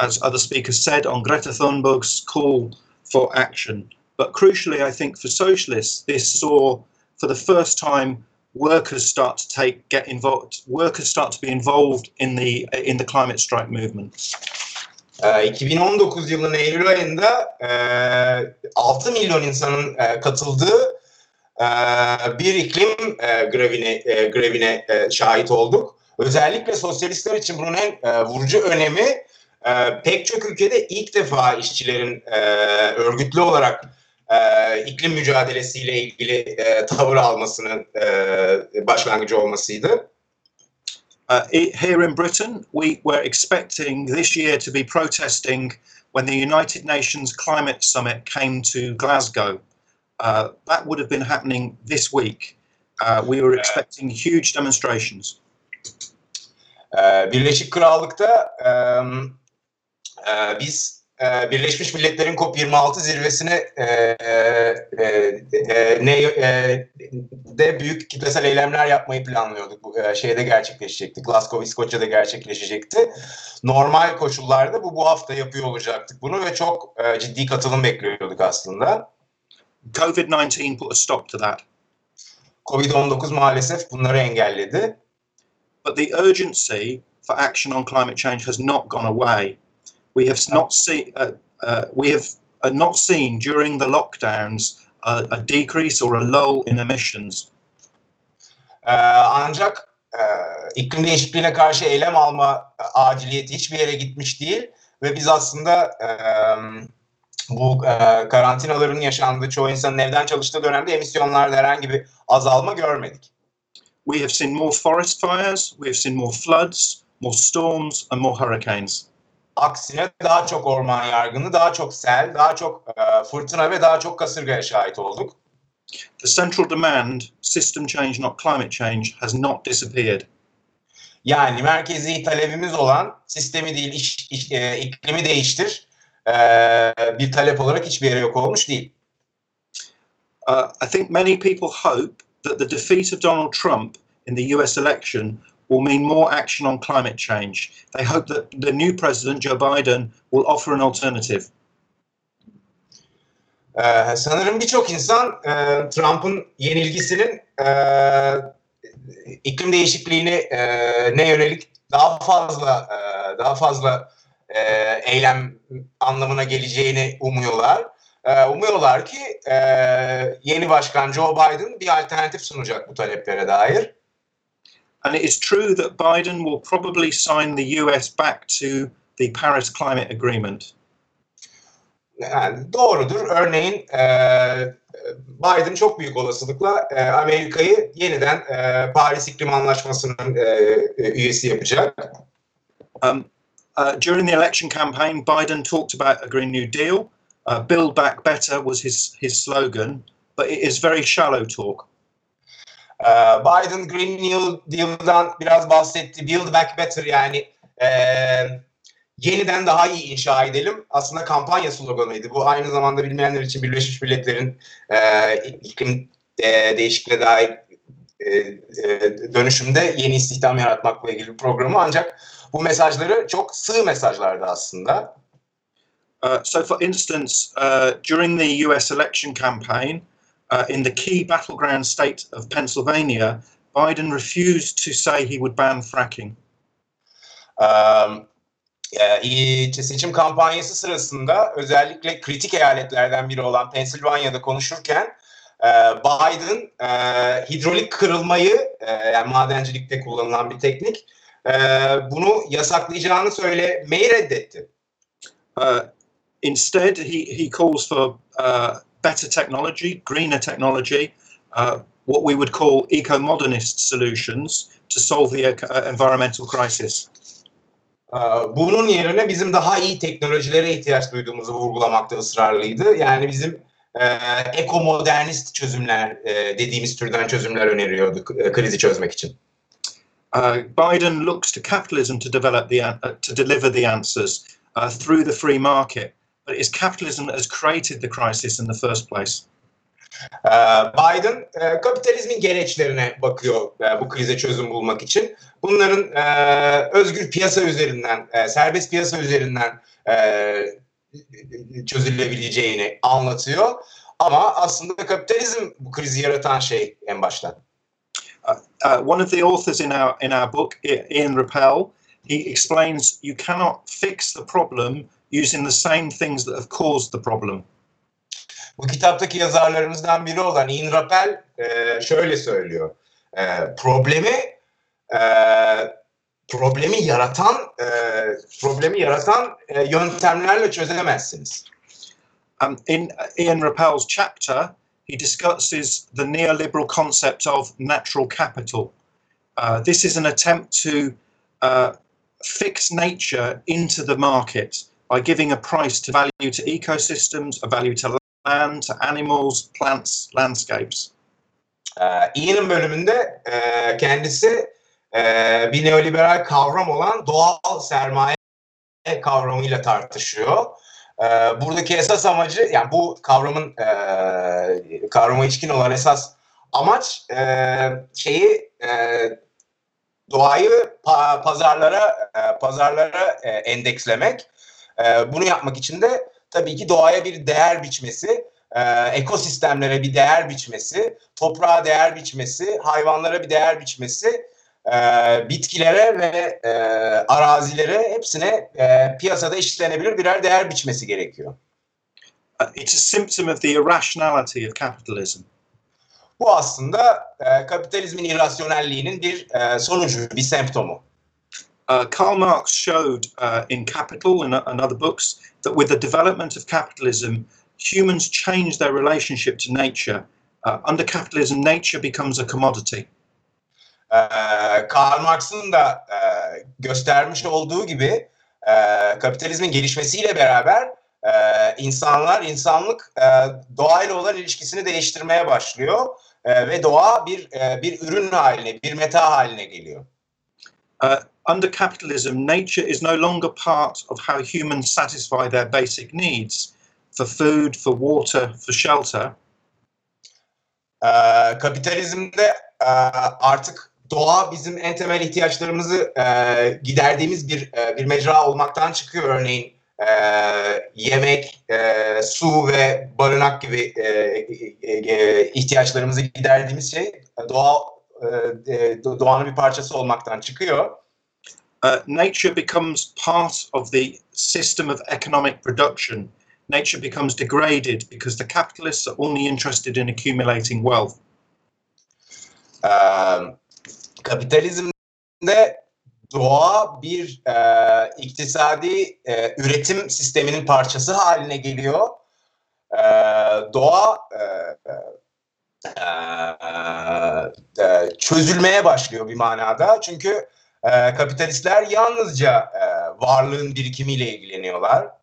as other speakers said, on Greta Thunberg's call for action. But crucially, I think for socialists, this saw for the first time workers start to take get involved workers start to be involved in the in the climate strike movement 2019 yılının Eylül ayında 6 milyon insanın katıldığı bir iklim grevine, grevine şahit olduk. Özellikle sosyalistler için bunun en vurucu önemi pek çok ülkede ilk defa işçilerin örgütlü olarak e, iklim mücadelesiyle ilgili e, tavır almasının e, başlangıcı olmasıydı. Uh, here in Britain, we were expecting this year to be protesting when the United Nations Climate Summit came to Glasgow. Uh, that would have been happening this week. Uh, we were expecting huge demonstrations. Birleşik Krallık'ta um, uh, biz e, Birleşmiş Milletler'in COP26 zirvesine e, e, e, ne e, de büyük kitlesel eylemler yapmayı planlıyorduk. Bu e, şeyde gerçekleşecekti. Glasgow, İskoçya'da gerçekleşecekti. Normal koşullarda bu bu hafta yapıyor olacaktık bunu ve çok e, ciddi katılım bekliyorduk aslında. COVID-19 put a stop to that. Covid-19 maalesef bunları engelledi. But the urgency for action on climate change has not gone away. We have not seen uh, uh, we have uh, not seen during the lockdowns a decrease or a lull in emissions. Ee, ancak e, iklim değişikliğine karşı eylem alma aciliyeti hiçbir yere gitmiş değil ve biz aslında e, bu e, karantinaların yaşandığı çoğu insanın evden çalıştığı dönemde emisyonlarda herhangi bir azalma görmedik. We have seen more forest fires, we have seen more floods, more storms and more hurricanes. Aksine daha çok orman yargını, daha çok sel, daha çok e, fırtına ve daha çok kasırgaya şahit olduk. The central demand, system change not climate change, has not disappeared. Yani merkezi talebimiz olan sistemi değil iş, iş, e, iklimi değiştir e, bir talep olarak hiçbir yere yok olmuş değil. Uh, I think many people hope that the defeat of Donald Trump in the US election will mean more action on climate change. They hope that the new president, Joe Biden, will offer an alternative. Ee, sanırım birçok insan e, Trump'ın yenilgisinin e, iklim değişikliğini e, ne yönelik daha fazla e, daha fazla e, eylem anlamına geleceğini umuyorlar. E, umuyorlar ki e, yeni başkan Joe Biden bir alternatif sunacak bu taleplere dair. And it is true that Biden will probably sign the US back to the Paris Climate Agreement. Yani doğrudur. Örneğin e, Biden çok büyük olasılıkla e, Amerika'yı yeniden e, Paris İklim Anlaşması'nın e, üyesi yapacak. Um, uh, during the election campaign, Biden talked about a Green New Deal. Uh, Build Back Better was his, his slogan, but it is very shallow talk. Ee, Biden Green New Deal'dan biraz bahsetti. Build Back Better yani e, yeniden daha iyi inşa edelim. Aslında kampanya sloganıydı. Bu aynı zamanda bilmeyenler için Birleşmiş Milletler'in e, iklim e, değişikliğe dair e, e, dönüşümde yeni istihdam yaratmakla ilgili bir programı. Ancak bu mesajları çok sığ mesajlardı aslında. Uh, so, for instance, uh, during the US election campaign, uh, in the key battleground state of Pennsylvania, Biden refused to say he would ban fracking. Um, seçim kampanyası sırasında özellikle kritik eyaletlerden biri olan Pennsylvania'da konuşurken e, Biden e, hidrolik kırılmayı e, yani madencilikte kullanılan bir teknik bunu yasaklayacağını söylemeyi reddetti. Uh, instead, he, he calls for uh, better technology, greener technology, uh, what we would call eco-modernist solutions to solve the uh, environmental crisis. Ee, Bunun yerine bizim daha iyi teknolojilere ihtiyaç duyduğumuzu vurgulamakta ısrarlıydı. Yani bizim e, ekomodernist çözümler e, dediğimiz türden çözümler öneriyordu e, krizi çözmek için. Uh, Biden looks to capitalism to develop the uh, to deliver the answers uh, through the free market, it's capitalism that has created the crisis in the first place. Ee, Biden e, kapitalizmin gereçlerine bakıyor e, bu krize çözüm bulmak için. Bunların e, özgür piyasa üzerinden, serbest piyasa üzerinden çözülebileceğini anlatıyor. Ama aslında kapitalizm bu krizi yaratan şey en baştan. Uh, one of the authors in our in our book, Ian Rappel, he explains you cannot fix the problem using the same things that have caused the problem. Bu kitaptaki yazarlarımızdan biri olan Ian Rappel e, şöyle söylüyor. E, problemi e, problemi yaratan e, problemi yaratan e, yöntemlerle çözemezsiniz. Um, in Ian Rappel's chapter, he discusses the neoliberal concept of natural capital. Uh, this is an attempt to uh, fix nature into the market by giving a price to value to ecosystems, a value to land, to animals, plants, landscapes. E, Ian'ın bölümünde e, kendisi e, bir neoliberal kavram olan doğal sermaye kavramıyla tartışıyor. E, buradaki esas amacı yani bu kavramın e, kavrama içkin olan esas amaç e, şeyi e, doğayı pa- pazarlara e, pazarlara e, endekslemek. E, bunu yapmak için de tabii ki doğaya bir değer biçmesi, e, ekosistemlere bir değer biçmesi, toprağa değer biçmesi, hayvanlara bir değer biçmesi, e, bitkilere ve e, arazilere hepsine e, piyasada işlenebilir birer değer biçmesi gerekiyor. İt's a symptom of the irrationality of capitalism. Bu aslında e, kapitalizmin irrasyonelliğinin bir e, sonucu, bir semptomu. Uh, Karl Marx showed uh, in Capital and, and other books that with the development of capitalism, humans change their relationship to nature. Uh, under capitalism, nature becomes a commodity. Ee, Karl Marx'ın da e, göstermiş olduğu gibi kapitalizmin gelişmesiyle beraber insanlar, insanlık doğayla olan ilişkisini değiştirmeye başlıyor ve doğa bir bir ürün haline, bir meta haline geliyor. Uh, under capitalism, nature is no longer part of how humans satisfy their basic needs for food, for water, for shelter. Ee, kapitalizmde e, artık doğa bizim en temel ihtiyaçlarımızı e, giderdiğimiz bir e, bir mecra olmaktan çıkıyor. Örneğin e, yemek, e, su ve barınak gibi e, e, e, ihtiyaçlarımızı giderdiğimiz şey doğa e, e, doğanın bir parçası olmaktan çıkıyor. Uh, nature becomes part of the system of economic production. Nature becomes degraded because the capitalists are only interested in accumulating wealth. Ee, kapitalizmde doğa bir e, iktisadi e, üretim sisteminin parçası haline geliyor. E, doğa e, e, e, çözülmeye başlıyor bir manada. Çünkü kapitalistler yalnızca e, varlığın birikimiyle ilgileniyorlar.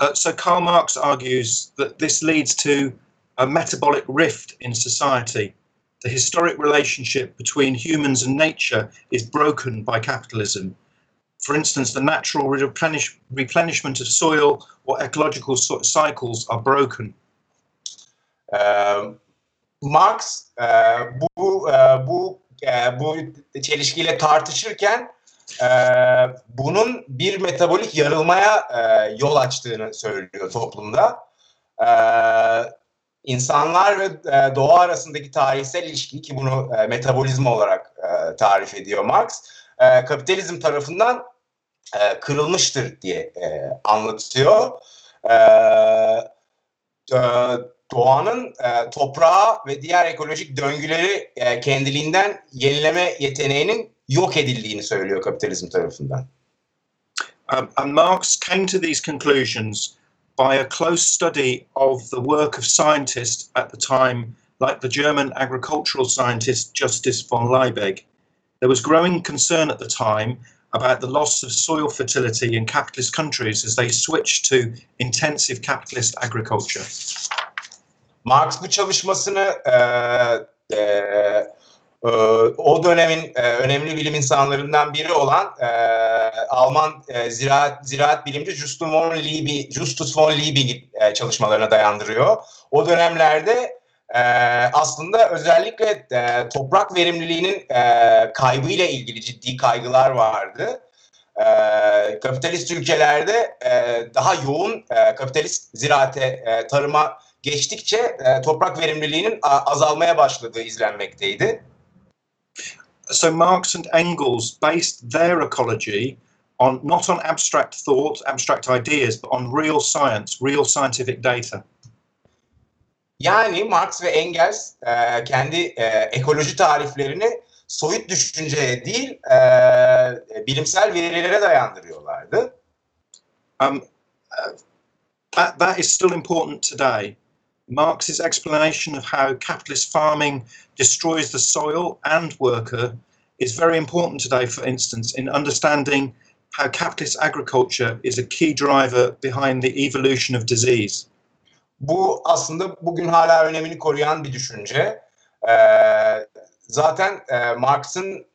Uh, so Karl Marx argues that this leads to a metabolic rift in society. The historic relationship between humans and nature is broken by capitalism. For instance, the natural replenish- replenishment of soil or ecological so- cycles are broken. Ee, Marx e, bu e, bu e, bu çelişkiyle tartışırken e, bunun bir metabolik yarılmaya e, yol açtığını söylüyor toplumda. E, insanlar ve e, doğa arasındaki tarihsel ilişki ki bunu e, metabolizma olarak e, tarif ediyor Marx, e, kapitalizm tarafından e, kırılmıştır diye e, anlatıyor. E, e, doğanın e, toprağa ve diğer ekolojik döngüleri e, kendiliğinden yenileme yeteneğinin yok edildiğini söylüyor kapitalizm tarafından. Um, and Marx came to these conclusions by a close study of the work of scientists at the time like the German agricultural scientist Justus von Liebig. There was growing concern at the time about the loss of soil fertility in capitalist countries as they switched to intensive capitalist agriculture. Marx bu çalışmasını e, e, e, o dönemin e, önemli bilim insanlarından biri olan e, Alman e, ziraat ziraat bilimci Justus von Liebig, Justus von Liebig'in e, çalışmalarına dayandırıyor. O dönemlerde e, aslında özellikle e, toprak verimliliğinin e, kaybıyla ilgili ciddi kaygılar vardı. E, kapitalist ülkelerde e, daha yoğun e, kapitalist ziraate, e, tarıma geçtikçe e, toprak verimliliğinin a, azalmaya başladığı izlenmekteydi. So Marx and Engels based their ecology on not on abstract thought, abstract ideas, but on real science, real scientific data. Yani Marx ve Engels e, kendi e, ekoloji tariflerini soyut düşünceye değil e, bilimsel verilere dayandırıyorlardı. Um, uh, that, that is still important today. Marx's explanation of how capitalist farming destroys the soil and worker is very important today, for instance, in understanding how capitalist agriculture is a key driver behind the evolution of disease. Bu aslında bugün hala önemini koruyan bir düşünce. E, zaten e, Marx'ın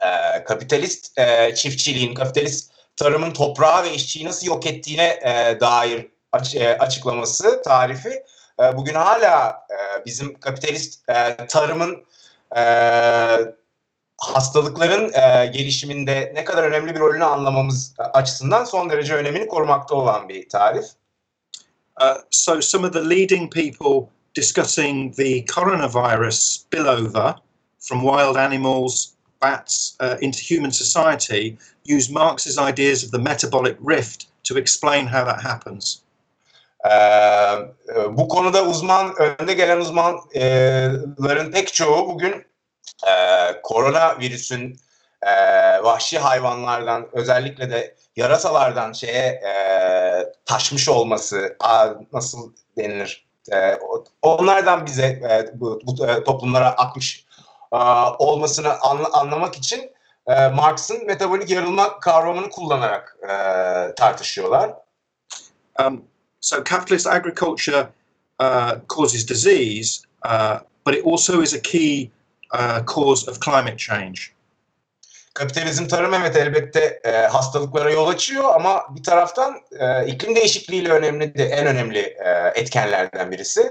e, kapitalist e, çiftçiliğin, kapitalist tarımın toprağı ve işçiyi nasıl yok ettiğine e, dair aç, e, açıklaması, tarifi e, bugün hala e, bizim kapitalist e, tarımın e, hastalıkların gelişiminde ne kadar önemli bir rolünü anlamamız açısından son derece önemini korumakta olan bir tarif. Uh, so, some of the leading people discussing the coronavirus spillover from wild animals, bats, uh, into human society use Marx's ideas of the metabolic rift to explain how that happens. Ee, bu konuda uzman, önde gelen uzmanların pek çoğu bugün e, koronavirüsün e, vahşi hayvanlardan özellikle de yarasalardan şeye e, taşmış olması a, nasıl denilir? E, onlardan bize e, bu, bu e, toplumlara akmış e, olmasını anla, anlamak için e, Marx'ın metabolik yarılma kavramını kullanarak e, tartışıyorlar. Um, so, capitalist agriculture uh, causes disease, uh, but it also is a key uh, cause of climate change. Kapitalizm tarım evet elbette e, hastalıklara yol açıyor ama bir taraftan e, iklim değişikliğiyle önemli de en önemli e, etkenlerden birisi.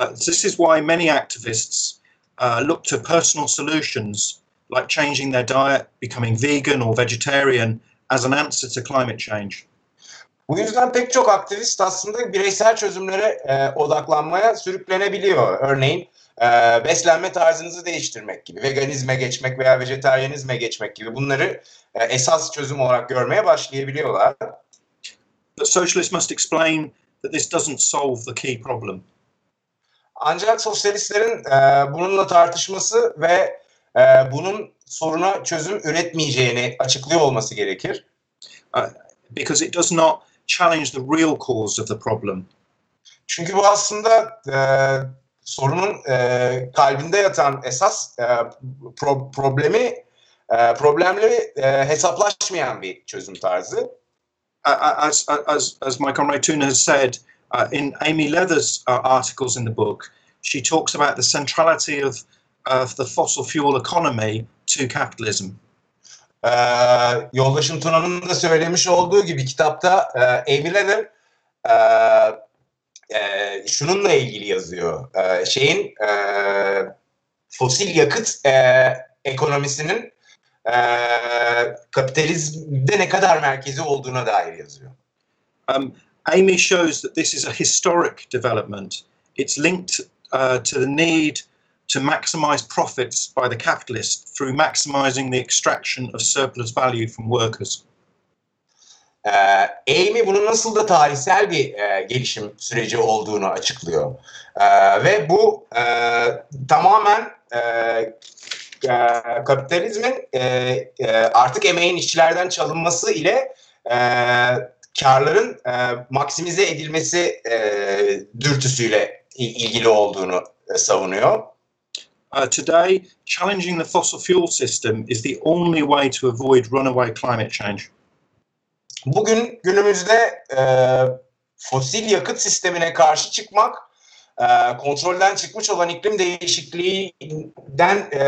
Uh, this is why many activists uh, look to personal solutions like changing their diet, becoming vegan or vegetarian as an answer to climate change. Bu yüzden pek çok aktivist aslında bireysel çözümlere e, odaklanmaya sürüklenebiliyor. Örneğin e, beslenme tarzınızı değiştirmek gibi, veganizme geçmek veya vejetaryenizme geçmek gibi bunları e, esas çözüm olarak görmeye başlayabiliyorlar. But socialists must explain that this doesn't solve the key problem. Ancak sosyalistlerin e, bununla tartışması ve e, bunun soruna çözüm üretmeyeceğini açıklıyor olması gerekir. Uh, because it does not challenge the real cause of the problem. Çünkü bu aslında e, sorunun e, kalbinde yatan esas e, pro, problemi e, problemleri e, hesaplaşmayan bir çözüm tarzı. As, as, as my comrade Tuna has said uh, in Amy Leather's uh, articles in the book, she talks about the centrality of, of the fossil fuel economy to capitalism. Ee, yoldaşım Tuna'nın da söylemiş olduğu gibi kitapta e, Leather e, e, şununla ilgili yazıyor. E, şeyin e, fosil yakıt e, ekonomisinin e, kapitalizmde ne kadar merkezi olduğuna dair yazıyor. Um, Amy shows that this is a historic development. It's linked uh, to the need to maximize profits by the capitalist through maximizing the extraction of surplus value from workers. Ee, Amy bunun nasıl da tarihsel bir e, gelişim süreci olduğunu açıklıyor. Ee, ve bu e, tamamen e, e, kapitalizmin e, e, artık emeğin işçilerden çalınması ile e, karların e, maksimize edilmesi e, dürtüsüyle il- ilgili olduğunu e, savunuyor. Uh, today, challenging the fossil fuel system is the only way to avoid runaway climate change. Bugün günümüzde e, fosil yakıt sistemine karşı çıkmak, e, kontrolden çıkmış olan iklim değişikliğinden e,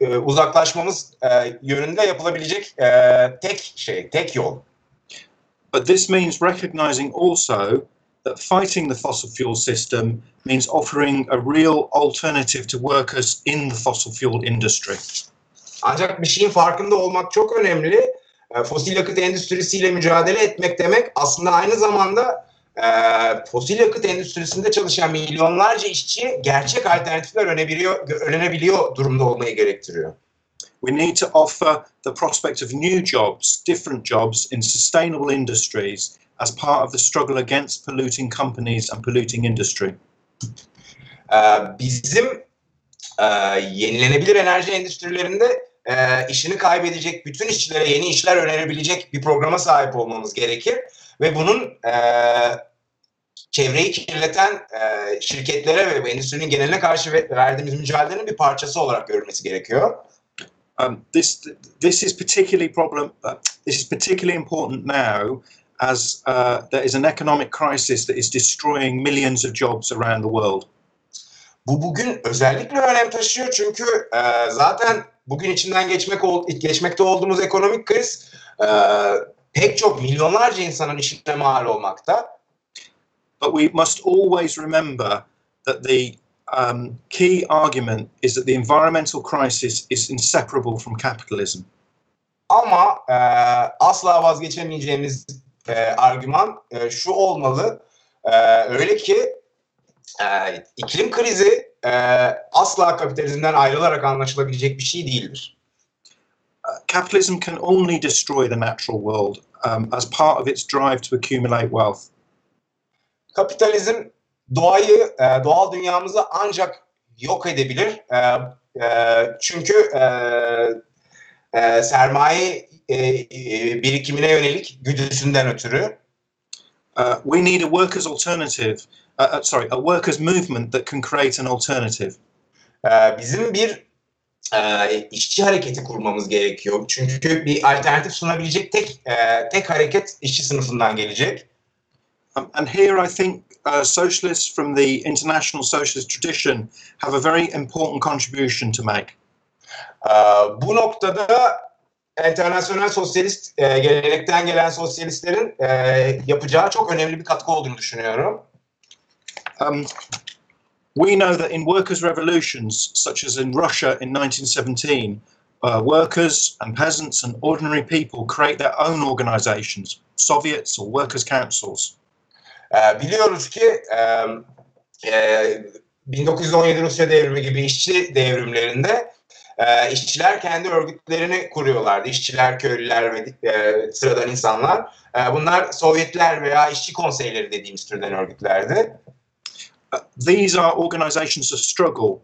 e, uzaklaşmamız e, yönünde yapılabilecek e, tek şey, tek yol. But this means recognizing also that fighting the fossil fuel system means offering a real alternative to workers in the fossil fuel industry. Ancak bir şeyin farkında olmak çok önemli. E, fosil yakıt endüstrisiyle mücadele etmek demek aslında aynı zamanda e, fosil yakıt endüstrisinde çalışan milyonlarca işçi gerçek alternatifler önebiliyor, öğrenebiliyor durumda olmayı gerektiriyor. We need to offer the prospect of new jobs, different jobs in sustainable industries as part of the struggle against polluting companies and polluting industry. E, bizim e, yenilenebilir enerji endüstrilerinde e, işini kaybedecek bütün işçilere yeni işler önerebilecek bir programa sahip olmamız gerekir ve bunun e, çevreyi kirleten e, şirketlere ve endüstrinin geneline karşı verdiğimiz mücadelenin bir parçası olarak görülmesi gerekiyor. Um, this this is particularly problem. Uh, this is particularly important now as uh, there is an economic crisis that is destroying millions of jobs around the world. Bu bugün özellikle önem taşıyor çünkü e, zaten bugün içinden geçmek ol, geçmekte olduğumuz ekonomik kriz e, pek çok milyonlarca insanın işine mal olmakta. But we must always remember that the um, key argument is that the environmental crisis is inseparable from capitalism. Ama e, asla vazgeçemeyeceğimiz e, argüman e, şu olmalı. E, öyle ki e, iklim krizi e, asla kapitalizmden ayrılarak anlaşılabilecek bir şey değildir. Uh, capitalism can only destroy the natural world um, as part of its drive to accumulate wealth. Kapitalizm doğayı, e, doğal dünyamızı ancak yok edebilir. E, e, çünkü e, e, sermaye birikimine yönelik güdüsünden ötürü. Uh, we need a workers' alternative. Uh, uh, sorry, a workers' movement that can create an alternative. E, bizim bir e, işçi hareketi kurmamız gerekiyor. Çünkü bir alternatif sunabilecek tek e, tek hareket işçi sınıfından gelecek. Um, and here I think uh, socialists from the international socialist tradition have a very important contribution to make. E, bu noktada internasyonel sosyalist e, gelenekten gelen sosyalistlerin e, yapacağı çok önemli bir katkı olduğunu düşünüyorum. Um, we know that in workers' revolutions, such as in Russia in 1917, uh, workers and peasants and ordinary people create their own organizations, Soviets or workers' councils. E, biliyoruz ki e, e, 1917 Rusya devrimi gibi işçi devrimlerinde e, işçiler kendi örgütlerini kuruyorlardı. İşçiler, köylüler ve e, sıradan insanlar. E, bunlar Sovyetler veya işçi konseyleri dediğimiz türden örgütlerdi. Uh, these are organizations of struggle,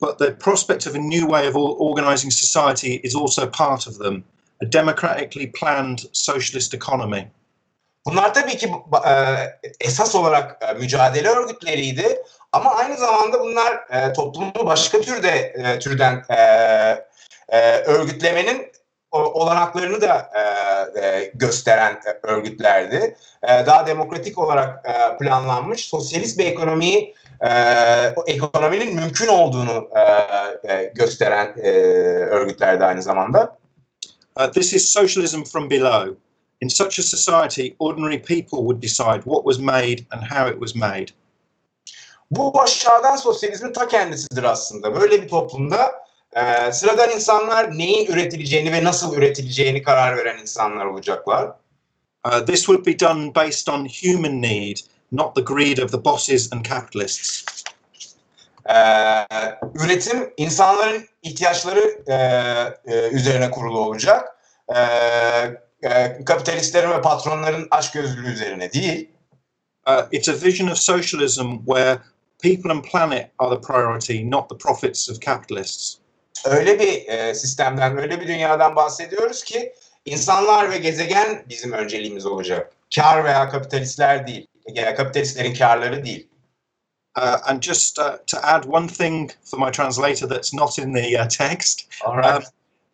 but the prospect of a new way of or- organizing society is also part of them, a democratically planned socialist economy. Bunlar tabii ki e, esas olarak e, mücadele örgütleriydi ama aynı zamanda bunlar e, toplumu başka türde e, türden e, e, örgütlemenin olanaklarını da e, e, gösteren e, örgütlerdi. E, daha demokratik olarak e, planlanmış sosyalist bir ekonomiyi e, ekonominin mümkün olduğunu e, e, gösteren e, örgütlerdi aynı zamanda. Uh, this is socialism from below. In such a society, ordinary people would decide what was made and how it was made. Bu aşağıdan sosyalizmin ta kendisidir aslında. Böyle bir toplumda e, sıradan insanlar neyin üretileceğini ve nasıl üretileceğini karar veren insanlar olacaklar. Uh, this would be done based on human need, not the greed of the bosses and capitalists. E, üretim insanların ihtiyaçları e, e, üzerine kurulu olacak. E, e, kapitalistlerin ve patronların açgözlülüğü üzerine değil. Uh, it's a vision of socialism where people and planet are the priority, not the profits of capitalists. Öyle bir e, sistemden, öyle bir dünyadan bahsediyoruz ki insanlar ve gezegen bizim önceliğimiz olacak. Kar veya kapitalistler değil. Yani kapitalistlerin karları değil. Uh, and just uh, to add one thing for my translator that's not in the uh, text, All right. Um,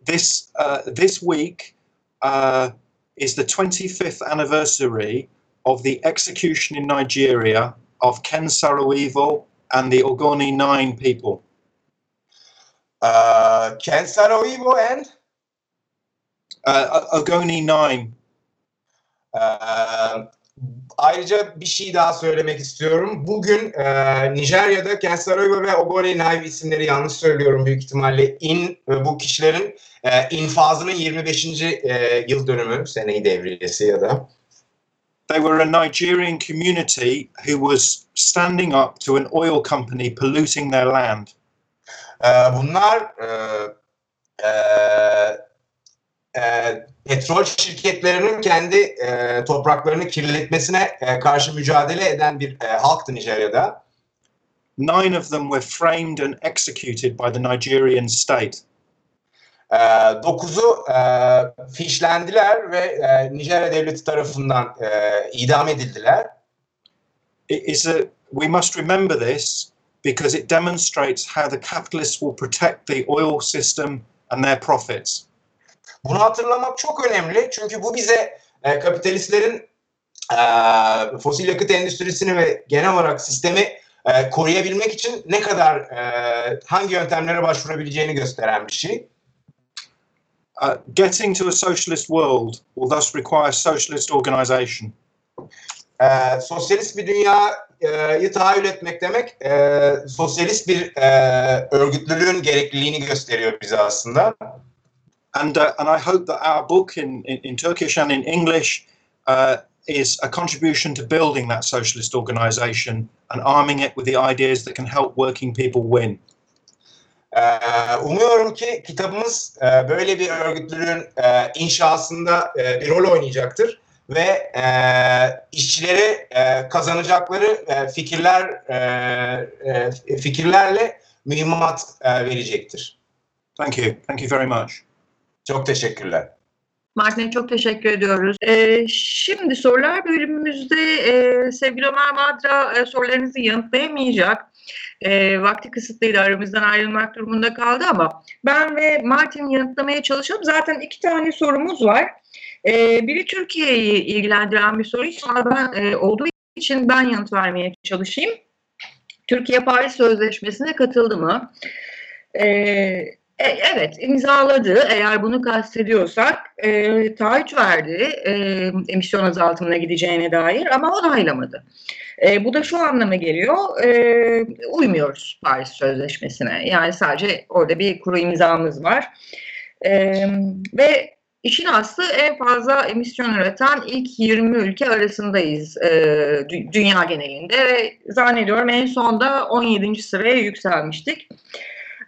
this uh, this week uh, is the 25th anniversary of the execution in Nigeria of Ken Saro-Evil and the Ogoni Nine people. Uh, Ken Saro-Wiwa and Uh, Ogoni Nine. Ee, ayrıca bir şey daha söylemek istiyorum. Bugün e, Nijerya'da Ken Saro-Wiwa ve Ogoni Naive isimleri yanlış söylüyorum büyük ihtimalle. In ve bu kişilerin e, infazının 25. e, yıl dönümü seneyi devriyesi ya da. They were a Nigerian community who was standing up to an oil company polluting their land. Ee, bunlar e, e, e, petrol şirketlerinin kendi e, topraklarını kirletmesine e, karşı mücadele eden bir e, halktı Nijerya'da. Nine of them were framed and executed by the Nigerian state. E, dokuzu e, fişlendiler ve e, Nijerya devleti tarafından e, idam edildiler. It is a we must remember this because it demonstrates how the capitalists will protect the oil system and their profits. Bunu hatırlamak çok önemli çünkü bu bize e, kapitalistlerin e, fosil yakıt endüstrisini ve genel olarak sistemi e, koruyabilmek için ne kadar e, hangi yöntemlere başvurabileceğini gösteren bir şey. Uh, getting to a socialist world will thus require socialist organization. E, sosyalist bir dünyayı tahayyül etmek demek e, sosyalist bir e, örgütlülüğün gerekliliğini gösteriyor bize aslında. And uh, and I hope that our book in, in, in Turkish and in English uh, is a contribution to building that socialist organization and arming it with the ideas that can help working people win. Ee, Umuyorum ki kitabımız e, böyle bir örgütlülüğün e, inşasında bir rol oynayacaktır ve e, işçileri e, kazanacakları fikirler fikirlerle mühimmat verecektir. Thank you. Thank you very much. Çok teşekkürler. Martin'e çok teşekkür ediyoruz. Ee, şimdi sorular bölümümüzde e, sevgili Ömer Madra e, sorularınızı yanıtlayamayacak. E, vakti kısıtlıydı aramızdan ayrılmak durumunda kaldı ama ben ve Martin yanıtlamaya çalışalım. Zaten iki tane sorumuz var. E, biri Türkiye'yi ilgilendiren bir soru. Sonra ben e, olduğu için ben yanıt vermeye çalışayım. Türkiye Paris Sözleşmesi'ne katıldı mı? Eee e, Evet, imzaladı. Eğer bunu kastediyorsak e, taahhüt verdi e, emisyon azaltımına gideceğine dair ama onaylamadı. E, bu da şu anlama geliyor, e, uymuyoruz Paris Sözleşmesi'ne. Yani sadece orada bir kuru imzamız var. E, ve işin aslı en fazla emisyon üreten ilk 20 ülke arasındayız e, dü- dünya genelinde zannediyorum en sonda 17. sıraya yükselmiştik.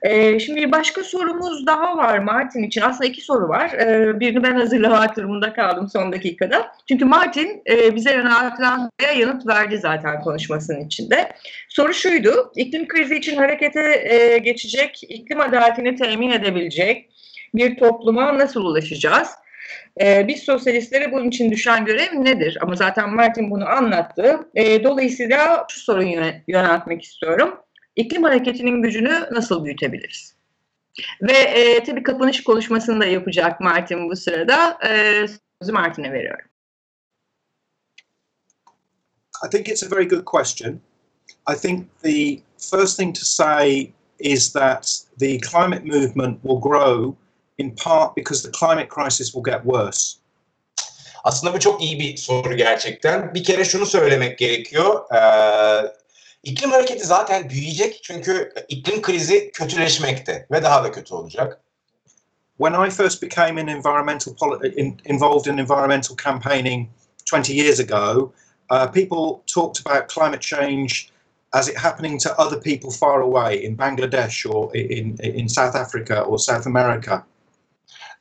Ee, şimdi bir başka sorumuz daha var Martin için. Aslında iki soru var. Ee, birini ben hazırlamak durumunda kaldım son dakikada. Çünkü Martin e, bize yöneltilen soruya yanıt verdi zaten konuşmasının içinde. Soru şuydu. İklim krizi için harekete e, geçecek, iklim adaletini temin edebilecek bir topluma nasıl ulaşacağız? Ee, biz sosyalistlere bunun için düşen görev nedir? Ama zaten Martin bunu anlattı. Ee, dolayısıyla şu soruyu yöne- yöneltmek istiyorum iklim hareketinin gücünü nasıl büyütebiliriz? Ve e, tabii kapanış konuşmasını da yapacak Martin bu sırada. E, sözü Martin'e veriyorum. I think it's a very good question. I think the first thing to say is that the climate movement will grow in part because the climate crisis will get worse. Aslında bu çok iyi bir soru gerçekten. Bir kere şunu söylemek gerekiyor. Ee, iklim hareketi zaten büyüyecek çünkü iklim krizi kötüleşmekte ve daha da kötü olacak. When I first became an environmental poli- in, involved in environmental campaigning 20 years ago, uh, people talked about climate change as it happening to other people far away in Bangladesh or in, in South Africa or South America.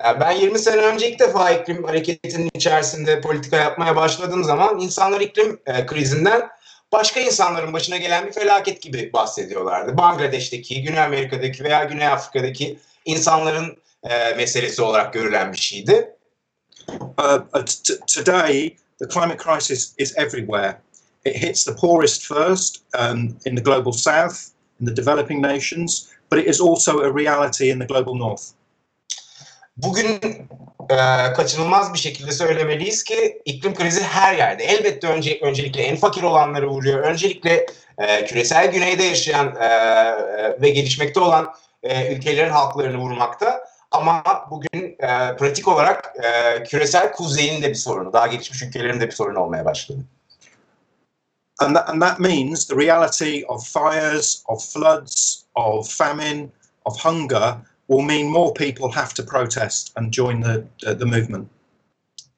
Ee, Ben 20 sene önce ilk defa iklim hareketinin içerisinde politika yapmaya başladığım zaman insanlar iklim e, krizinden başka insanların başına gelen bir felaket gibi bahsediyorlardı. Bangladeş'teki, Güney Amerika'daki veya Güney Afrika'daki insanların e, meselesi olarak görülen bir şeydi. Uh, uh, today, the climate crisis is everywhere. It hits the poorest first um, in the global south, in the developing nations, but it is also a reality in the global north. Bugün e, kaçınılmaz bir şekilde söylemeliyiz ki iklim krizi her yerde. Elbette önce, öncelikle en fakir olanları vuruyor. Öncelikle e, küresel güneyde yaşayan e, e, ve gelişmekte olan e, ülkelerin halklarını vurmakta. Ama bugün e, pratik olarak e, küresel kuzeyin de bir sorunu, daha gelişmiş ülkelerin de bir sorunu olmaya başladı. And that, and that means the reality of fires, of floods, of famine, of hunger will mean more people have to protest and join the, the, the movement.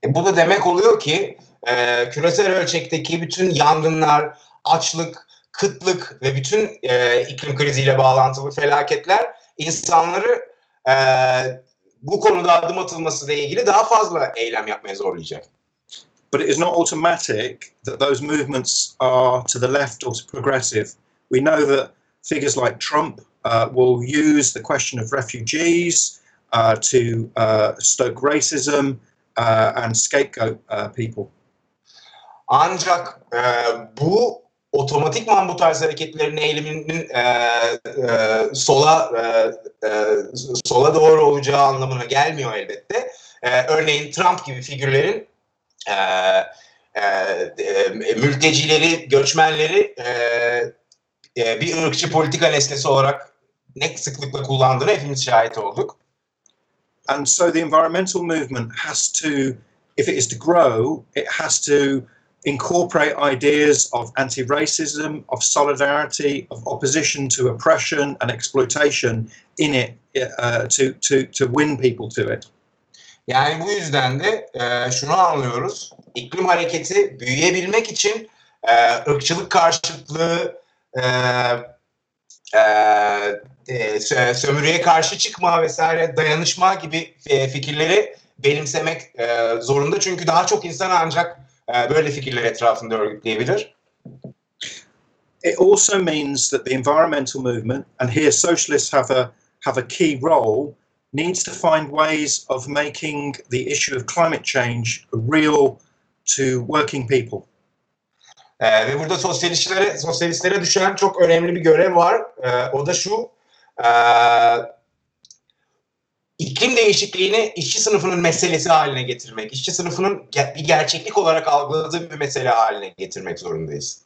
E, bu da demek oluyor ki e, küresel ölçekteki bütün yangınlar, açlık, kıtlık ve bütün e, iklim kriziyle bağlantılı felaketler insanları e, bu konuda adım atılması ile ilgili daha fazla eylem yapmaya zorlayacak. But it is not automatic that those movements are to the left or to progressive. We know that figures like Trump uh, will use the question of refugees uh, to uh, stoke racism uh, and scapegoat uh, people. Ancak e, bu otomatikman bu tarz hareketlerin eğiliminin e, e, sola e, e, sola doğru olacağı anlamına gelmiyor elbette. E, örneğin Trump gibi figürlerin e, e, e, mültecileri, göçmenleri e, e, bir ırkçı politika nesnesi olarak ne sıklıkla kullandığını hepimiz şahit olduk. And so the environmental movement has to, if it is to grow, it has to incorporate ideas of anti racism, of solidarity, of opposition to oppression and exploitation in it uh, to, to, to win people to it. Yani bu yüzden de e, şunu anlıyoruz. İklim hareketi büyüyebilmek için e, ırkçılık karşıtlığı, e, e, e, sö- sömürüye karşı çıkma vesaire dayanışma gibi e, fikirleri benimsemek e, zorunda. Çünkü daha çok insan ancak e, böyle fikirler etrafında örgütleyebilir. It also means that the environmental movement, and here socialists have a, have a key role, needs to find ways of making the issue of climate change real to working people. Ee, ve burada sosyalistlere, sosyalistlere düşen çok önemli bir görev var. Ee, o da şu. E, iklim değişikliğini işçi sınıfının meselesi haline getirmek, işçi sınıfının bir gerçeklik olarak algıladığı bir mesele haline getirmek zorundayız.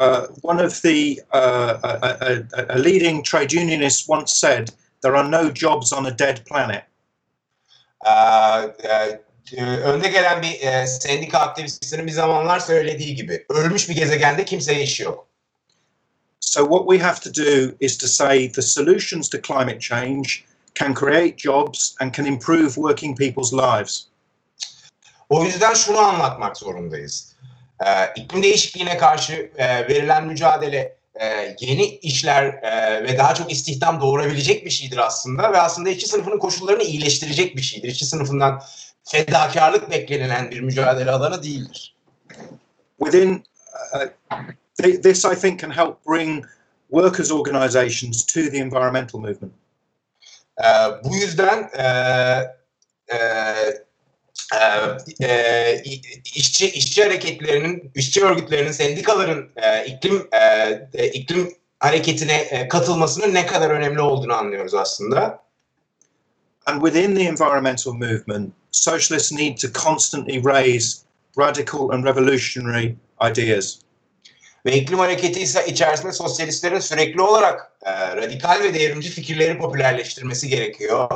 Uh, one of the uh, a, a, a leading trade unionist once said, "There are no jobs on a dead planet." E, önde gelen bir e, sendika aktivistinin bir zamanlar söylediği gibi ölmüş bir gezegende kimseye iş yok. So what we have to do is to say the solutions to climate change can create jobs and can improve working people's lives. O yüzden şunu anlatmak zorundayız. Ee, iklim değişikliğine karşı e, verilen mücadele e, yeni işler e, ve daha çok istihdam doğurabilecek bir şeydir aslında ve aslında işçi sınıfının koşullarını iyileştirecek bir şeydir. İşçi sınıfından fedakarlık beklenilen bir mücadele alanı değildir. Within uh, th- this, I think, can help bring workers' organisations to the environmental movement. Ee, bu yüzden e, e, e, e, işçi işçi hareketlerinin, işçi örgütlerinin, sendikaların e, iklim e, e, iklim hareketine e, katılmasının ne kadar önemli olduğunu anlıyoruz aslında. And within the environmental movement, socialists need to constantly raise radical and revolutionary ideas. Ve iklim hareketi ise içerisinde sosyalistlerin sürekli olarak e, radikal ve devrimci fikirleri popülerleştirmesi gerekiyor.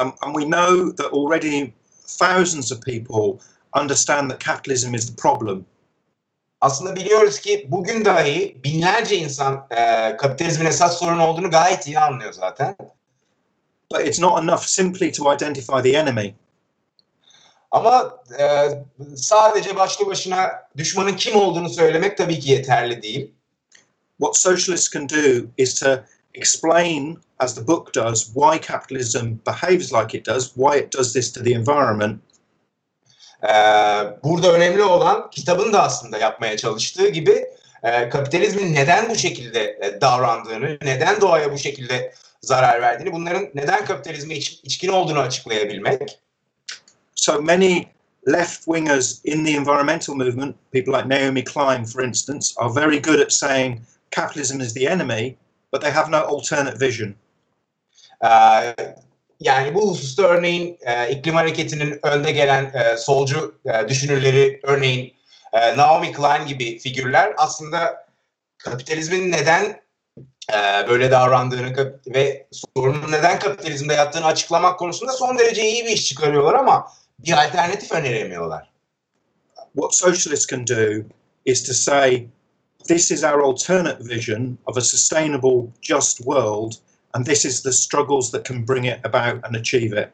Um, and we know that already thousands of people understand that capitalism is the problem. Aslında biliyoruz ki bugün dahi binlerce insan e, kapitalizmin esas sorun olduğunu gayet iyi anlıyor zaten. But it's not enough simply to identify the enemy. Ama e, sadece başlı başına düşmanın kim olduğunu söylemek tabii ki yeterli değil. What socialists can do is to explain, as the book does, why capitalism behaves like it does, why it does this to the environment, E, burada önemli olan kitabın da aslında yapmaya çalıştığı gibi e, kapitalizmin neden bu şekilde e, davrandığını, neden doğaya bu şekilde zarar verdiğini, bunların neden kapitalizme iç, içkin olduğunu açıklayabilmek. So many left wingers in the environmental movement, people like Naomi Klein, for instance, are very good at saying capitalism is the enemy, but they have no alternate vision. Ee, yani bu hususta örneğin e, iklim hareketinin önde gelen e, solcu e, düşünürleri örneğin e, Naomi Klein gibi figürler aslında kapitalizmin neden e, böyle davrandığını ve sorunun neden kapitalizmde yattığını açıklamak konusunda son derece iyi bir iş çıkarıyorlar ama bir alternatif öneremiyorlar. What socialists can do is to say, this is our alternate vision of a sustainable, just world, and this is the struggles that can bring it about and achieve it.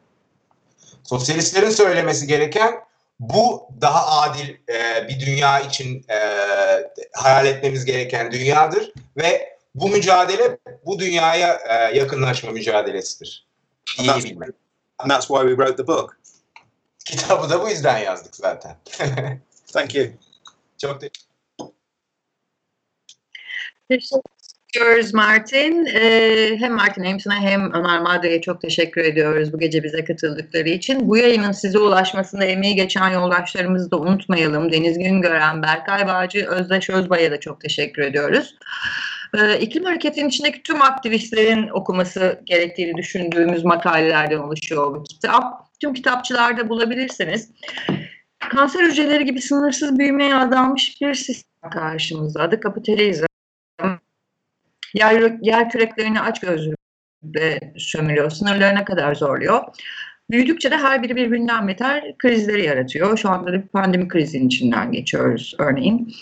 Sosyalistlerin söylemesi gereken bu daha adil e, bir dünya için e, hayal etmemiz gereken dünyadır ve bu mücadele bu dünyaya e, yakınlaşma mücadelesidir. İyi That's- bilmek. And that's why we wrote the book. Kitabı da bu yüzden yazdık zaten. Thank you. Çok te- Teşekkür ediyoruz Martin. Ee, hem Martin Hames'ine hem Ömer Madra'ya çok teşekkür ediyoruz bu gece bize katıldıkları için. Bu yayının size ulaşmasında emeği geçen yoldaşlarımızı da unutmayalım. Deniz Güngören, Berkay Bağcı, Özdeş Özbay'a da çok teşekkür ediyoruz. Ee, iklim hareketinin içindeki tüm aktivistlerin okuması gerektiğini düşündüğümüz makalelerden oluşuyor bu kitap. Tüm kitapçılarda bulabilirsiniz. Kanser hücreleri gibi sınırsız büyümeye adanmış bir sistem karşımızda. Adı kapitalizm. Yer, yer küreklerini aç gözlükle sömürüyor, sınırlarına kadar zorluyor. Büyüdükçe de her biri birbirinden beter krizleri yaratıyor. Şu anda da bir pandemi krizinin içinden geçiyoruz örneğin.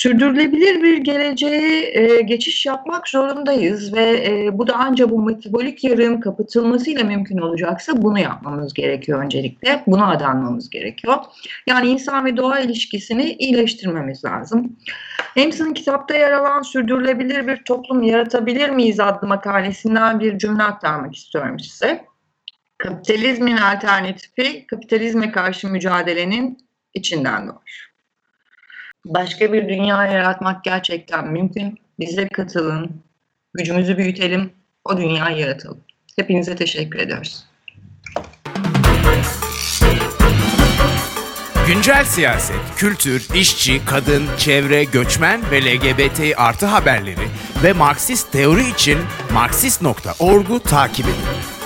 Sürdürülebilir bir geleceğe e, geçiş yapmak zorundayız ve e, bu da ancak bu metabolik yarığın kapatılmasıyla mümkün olacaksa bunu yapmamız gerekiyor öncelikle. Buna adanmamız gerekiyor. Yani insan ve doğa ilişkisini iyileştirmemiz lazım. Hamson'ın kitapta yer alan sürdürülebilir bir toplum yaratabilir miyiz adlı makalesinden bir cümle aktarmak istiyorum size. Kapitalizmin alternatifi kapitalizme karşı mücadelenin içinden doğar. Başka bir dünya yaratmak gerçekten mümkün. Bize katılın, gücümüzü büyütelim, o dünyayı yaratalım. Hepinize teşekkür ediyoruz. Güncel siyaset, kültür, işçi, kadın, çevre, göçmen ve LGBT artı haberleri ve Marksist teori için Marksist.org'u takip edin.